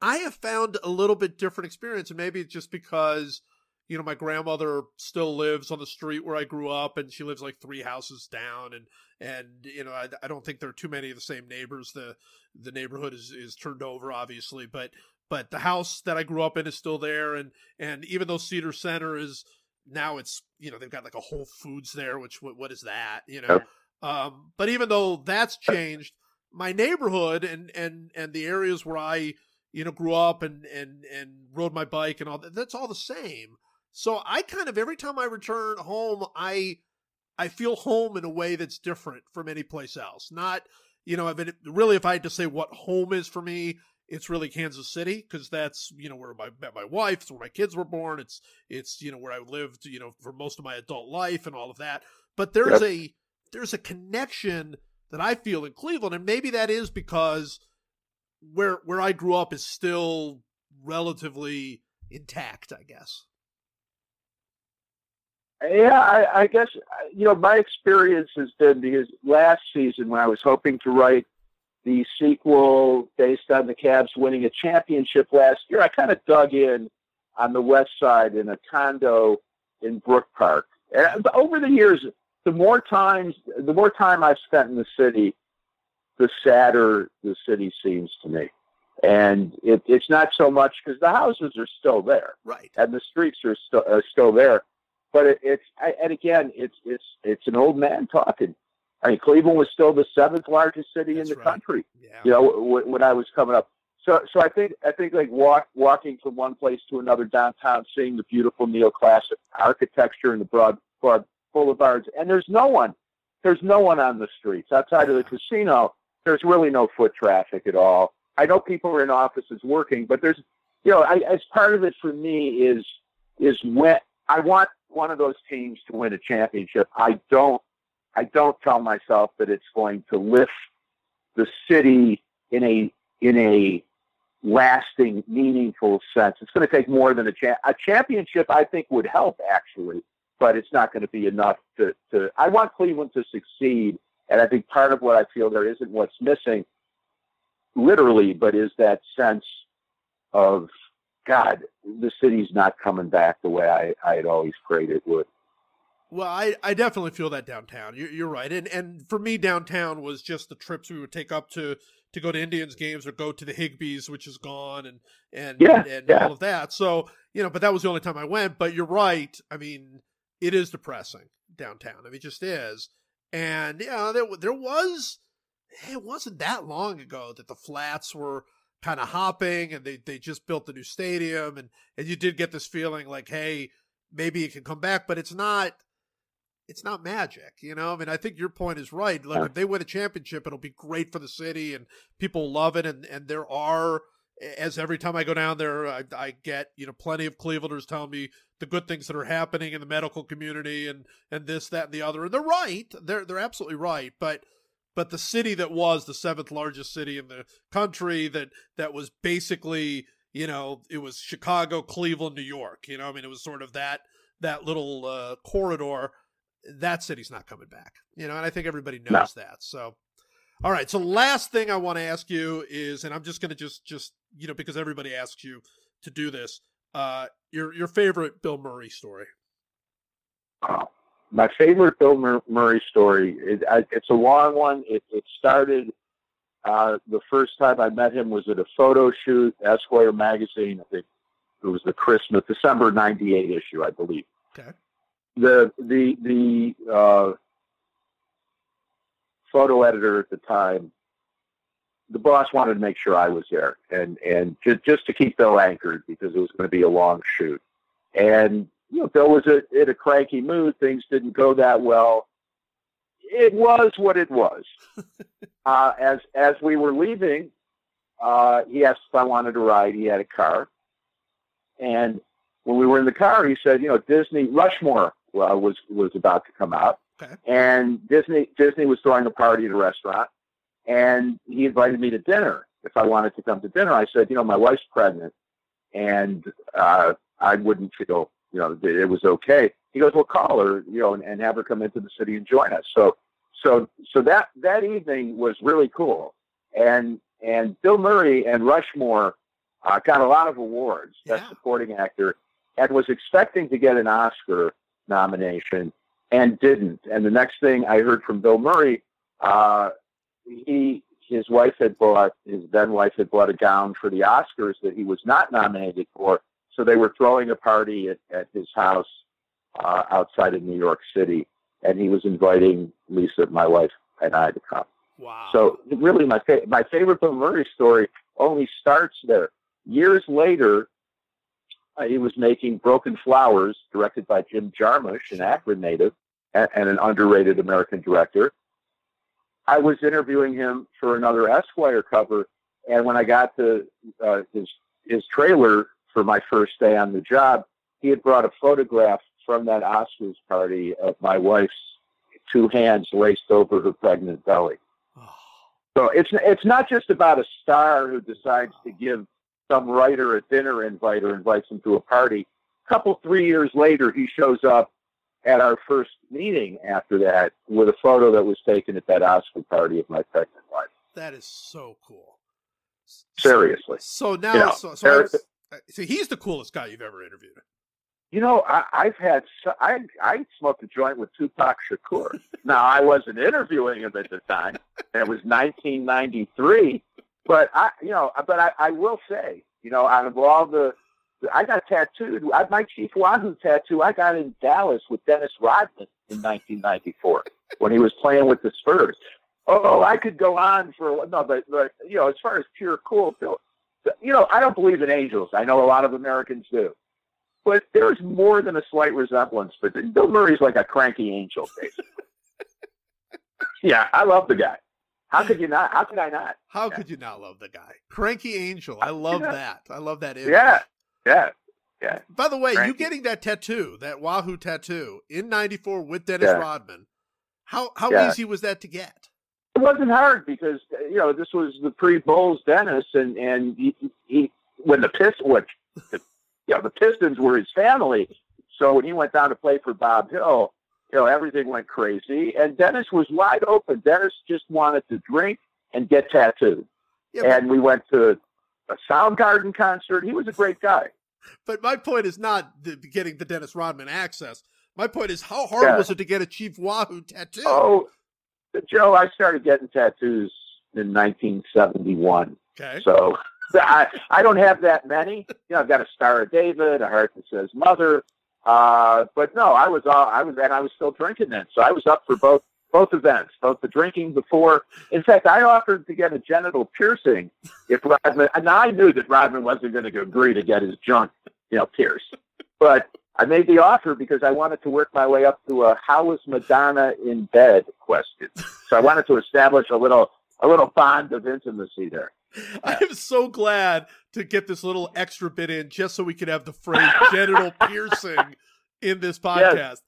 I have found a little bit different experience, and maybe it's just because you know my grandmother still lives on the street where I grew up, and she lives like three houses down, and and you know I, I don't think there are too many of the same neighbors. The the neighborhood is is turned over, obviously, but but the house that I grew up in is still there, and and even though Cedar Center is now it's you know they've got like a Whole Foods there, which what, what is that you know? Um, but even though that's changed, my neighborhood and and and the areas where I you know grew up and and and rode my bike and all that that's all the same. So I kind of every time I return home, I I feel home in a way that's different from any place else. Not you know, I mean, really, if I had to say what home is for me, it's really Kansas City because that's you know where I met my wife, it's where my kids were born. It's it's you know where I lived you know for most of my adult life and all of that. But there's yep. a there's a connection that I feel in Cleveland, and maybe that is because where where I grew up is still relatively intact, I guess. Yeah, I, I guess you know my experience has been because last season when I was hoping to write the sequel based on the Cavs winning a championship last year, I kind of dug in on the west side in a condo in Brook Park. And over the years, the more times, the more time I've spent in the city, the sadder the city seems to me. And it, it's not so much because the houses are still there, right, and the streets are still are still there. But it, it's and again, it's it's it's an old man talking. I mean, Cleveland was still the seventh largest city That's in the right. country. Yeah. You know, w- when I was coming up. So, so I think I think like walk, walking from one place to another downtown, seeing the beautiful neoclassic architecture and the broad, broad boulevards, and there's no one. There's no one on the streets outside of the casino. There's really no foot traffic at all. I know people are in offices working, but there's, you know, I, as part of it for me is is when I want one of those teams to win a championship. I don't I don't tell myself that it's going to lift the city in a in a lasting, meaningful sense. It's going to take more than a cha- a championship. I think would help actually, but it's not going to be enough to. to I want Cleveland to succeed, and I think part of what I feel there isn't what's missing, literally, but is that sense of God, the city's not coming back the way I, I had always prayed it would. Well, I, I definitely feel that downtown. You're, you're right, and and for me, downtown was just the trips we would take up to to go to Indians games or go to the Higbees, which is gone, and and yeah, and yeah. all of that. So you know, but that was the only time I went. But you're right. I mean, it is depressing downtown. I mean, it just is. And yeah, there there was it wasn't that long ago that the flats were kind of hopping and they, they just built the new stadium and, and you did get this feeling like, hey, maybe it can come back, but it's not it's not magic, you know. I mean, I think your point is right. Like, if they win a championship, it'll be great for the city, and people love it. And and there are, as every time I go down there, I, I get you know plenty of Clevelanders telling me the good things that are happening in the medical community, and and this, that, and the other. And they're right. They're they're absolutely right. But but the city that was the seventh largest city in the country, that that was basically you know it was Chicago, Cleveland, New York. You know, I mean, it was sort of that that little uh, corridor that city's not coming back. You know, and I think everybody knows no. that. So, all right. So, last thing I want to ask you is, and I'm just going to just just you know because everybody asks you to do this. Uh, your your favorite Bill Murray story. Oh, my favorite Bill Murray story. It, it's a long one. It, it started. Uh, the first time I met him was at a photo shoot, Esquire magazine. I think it was the Christmas December '98 issue, I believe. Okay the the the uh, photo editor at the time, the boss wanted to make sure I was there, and and just just to keep Bill anchored because it was going to be a long shoot, and you know Bill was a, in a cranky mood. Things didn't go that well. It was what it was. uh, as as we were leaving, uh, he asked if I wanted to ride. He had a car, and when we were in the car, he said, "You know, Disney Rushmore uh, was was about to come out, okay. and Disney Disney was throwing a party at a restaurant, and he invited me to dinner if I wanted to come to dinner. I said, you know, my wife's pregnant, and uh, I wouldn't feel, you know, it was okay. He goes, well, call her, you know, and, and have her come into the city and join us. So, so, so that that evening was really cool, and and Bill Murray and Rushmore uh, got a lot of awards, yeah. best supporting actor, and was expecting to get an Oscar nomination and didn't. And the next thing I heard from Bill Murray, uh, he his wife had bought his then wife had bought a gown for the Oscars that he was not nominated for. So they were throwing a party at, at his house uh, outside of New York City, and he was inviting Lisa, my wife, and I to come. Wow. So really, my fa- my favorite Bill Murray story only starts there. Years later, he was making Broken Flowers, directed by Jim Jarmusch, an Akron native and, and an underrated American director. I was interviewing him for another Esquire cover, and when I got to uh, his his trailer for my first day on the job, he had brought a photograph from that Oscars party of my wife's two hands laced over her pregnant belly. So it's it's not just about a star who decides to give some writer a dinner invite or invites him to a party. A couple three years later, he shows up at our first meeting after that with a photo that was taken at that Oscar party of my pregnant wife. That is so cool. Seriously. So now, You know, so, so, there- was- so he's the coolest guy you've ever interviewed. You know, I, I've had I I smoked a joint with Tupac Shakur. now I wasn't interviewing him at the time. It was 1993, but I you know, but I, I will say, you know, out of all the, I got tattooed. I, my Chief Wahoo tattoo I got in Dallas with Dennis Rodman in 1994 when he was playing with the Spurs. Oh, I could go on for no, but, but you know, as far as pure cool, you know, I don't believe in angels. I know a lot of Americans do but there's more than a slight resemblance. But Bill Murray's like a cranky angel, basically. yeah, I love the guy. How could you not? How could I not? How Yeah. could you not love the guy? Cranky Angel. I love Yeah. that. I love that image. Yeah, yeah, yeah. By the way, you getting that tattoo, that Wahoo tattoo in '94 with Dennis Yeah. Rodman. How how easy was that to get? It wasn't hard because uh, you know this was the pre-Bulls Dennis, and and he, he when the Pistons, which the, you know the Pistons were his family, so when he went down to play for Bob Hill, you know everything went crazy, and Dennis was wide open. Dennis just wanted to drink and get tattooed. And we went to a Soundgarden concert. He was a great guy. but my point is not the, getting the Dennis Rodman access. My point is how hard Yeah. was it to get a Chief Wahoo tattoo? Oh, Joe, I started getting tattoos in 1971. okay. So I, I don't have that many. You know, I've got a Star of David, a heart that says mother. Uh, but no, I was all, I was, and I was still drinking then. So I was up for both, both events, both the drinking before. In fact, I offered to get a genital piercing if Rodman, and I knew that Rodman wasn't going to agree to get his junk, you know, pierced. But I made the offer because I wanted to work my way up to a how is Madonna in bed question. So I wanted to establish a little, a little bond of intimacy there. I am so glad to get this little extra bit in just so we can have the phrase genital piercing in this podcast.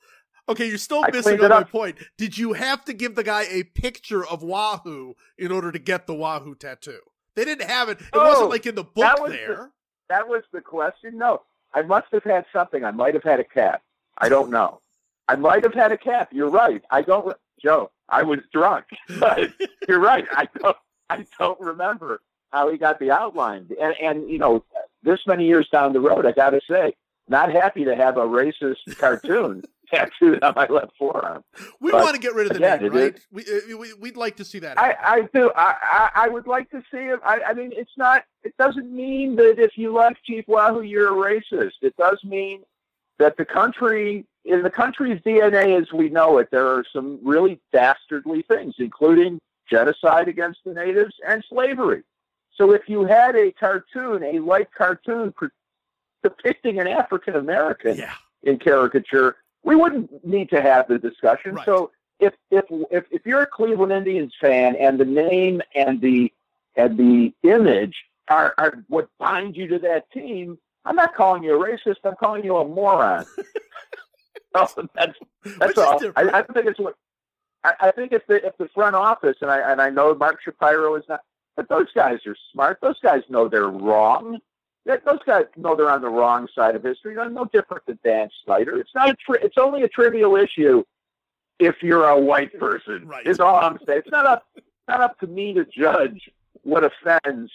Okay, you're still I missing on my point. Did you have to give the guy a picture of Wahoo in order to get the Wahoo tattoo? They didn't have it. It Oh, wasn't like in the book that was there. That was the question. No, I must have had something. I might have had a cat. I don't know. I might have had a cat. You're right. I don't, Joe. I was drunk, but you're right. I don't. I don't remember how he got the outline. And and you know, this many years down the road, I got to say, not happy to have a racist cartoon tattooed on my left forearm. we but want to get rid of the again, name, right? We, uh, we, we'd like to see that. I, I do. I, I, I would like to see it. I, I mean, it's not. It doesn't mean that if you love Chief Wahoo, you're a racist. It does mean that the country, in the country's DNA as we know it, there are some really dastardly things, including genocide against the natives and slavery. So if you had a cartoon, a light cartoon depicting an African American yeah. in caricature, we wouldn't need to have the discussion. Right. So if, if if if you're a Cleveland Indians fan and the name and the and the image are, are what bind you to that team, I'm not calling you a racist. I'm calling you a moron. oh, that's that's all. I. I think it's what I, I think if the if the front office and I and I know Mark Shapiro is not, but those guys are smart. Those guys know they're wrong. Those guys know they're on the wrong side of history. They're no different than Dan Snyder. It's not a tri- it's only a trivial issue if you're a white person. Right. Is all I'm saying. It's not up not up to me to judge what offends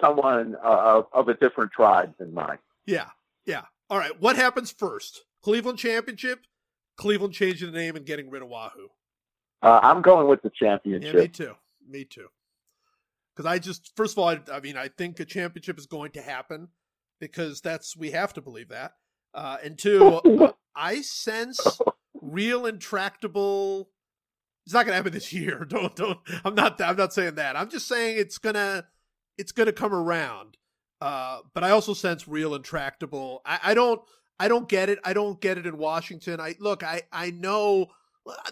someone uh, of, a different tribe than mine. Yeah. Yeah. All right. What happens first? Cleveland championship, Cleveland changing the name and getting rid of Wahoo. Uh, I'm going with the championship. Yeah, championship. me too. Me too. Because I just, first of all, I, I mean, I think a championship is going to happen because that's we have to believe that. Uh, and two, uh, I sense real intractable it's not going to happen this year. Don't don't. I'm not. I'm not saying that. I'm just saying it's gonna it's gonna come around. Uh, but I also sense real intractable. I, I don't. I don't get it. I don't get it in Washington. I look. I I know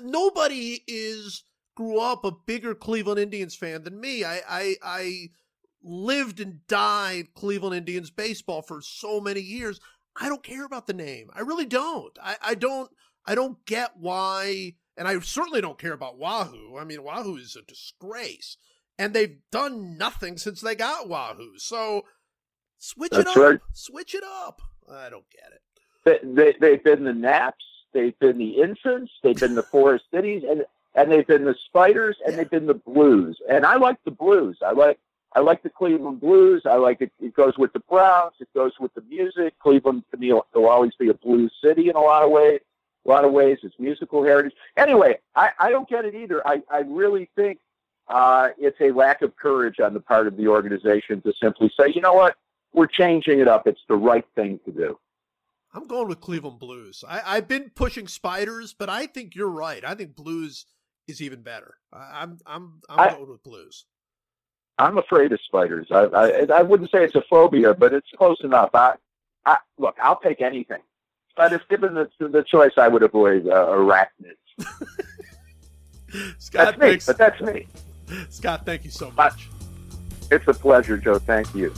nobody is grew up a bigger Cleveland Indians fan than me. I I I lived and died Cleveland Indians baseball for so many years. I don't care about the name. I really don't. I, I don't I don't get why and I certainly don't care about Wahoo. I mean Wahoo is a disgrace. And they've done nothing since they got Wahoo. So switch That's it up. Right. Switch it up. I don't get it. They, they, have been the Naps, they've been the Infants, they've been the Forest Cities, and and they've been the Spiders, and yeah. they've been the Blues. And I like the Blues. I like I like the Cleveland Blues. I like it. It goes with the Browns. It goes with the music. Cleveland to me will always be a blues city in a lot of ways. A lot of ways, it's musical heritage. Anyway, I, I don't get it either. I, I really think uh, it's a lack of courage on the part of the organization to simply say, you know what, we're changing it up. It's the right thing to do. I'm going with Cleveland Blues. I, I've been pushing Spiders, but I think you're right. I think Blues is even better. I'm I'm I'm I, going with Blues. I'm afraid of spiders. I, I, I wouldn't say it's a phobia, but it's close enough. I, I look, I'll take anything, but if given the, the choice, I would avoid uh, arachnids. Scott, that's me, but that's me. Scott, thank you so much. It's a pleasure, Joe. Thank you.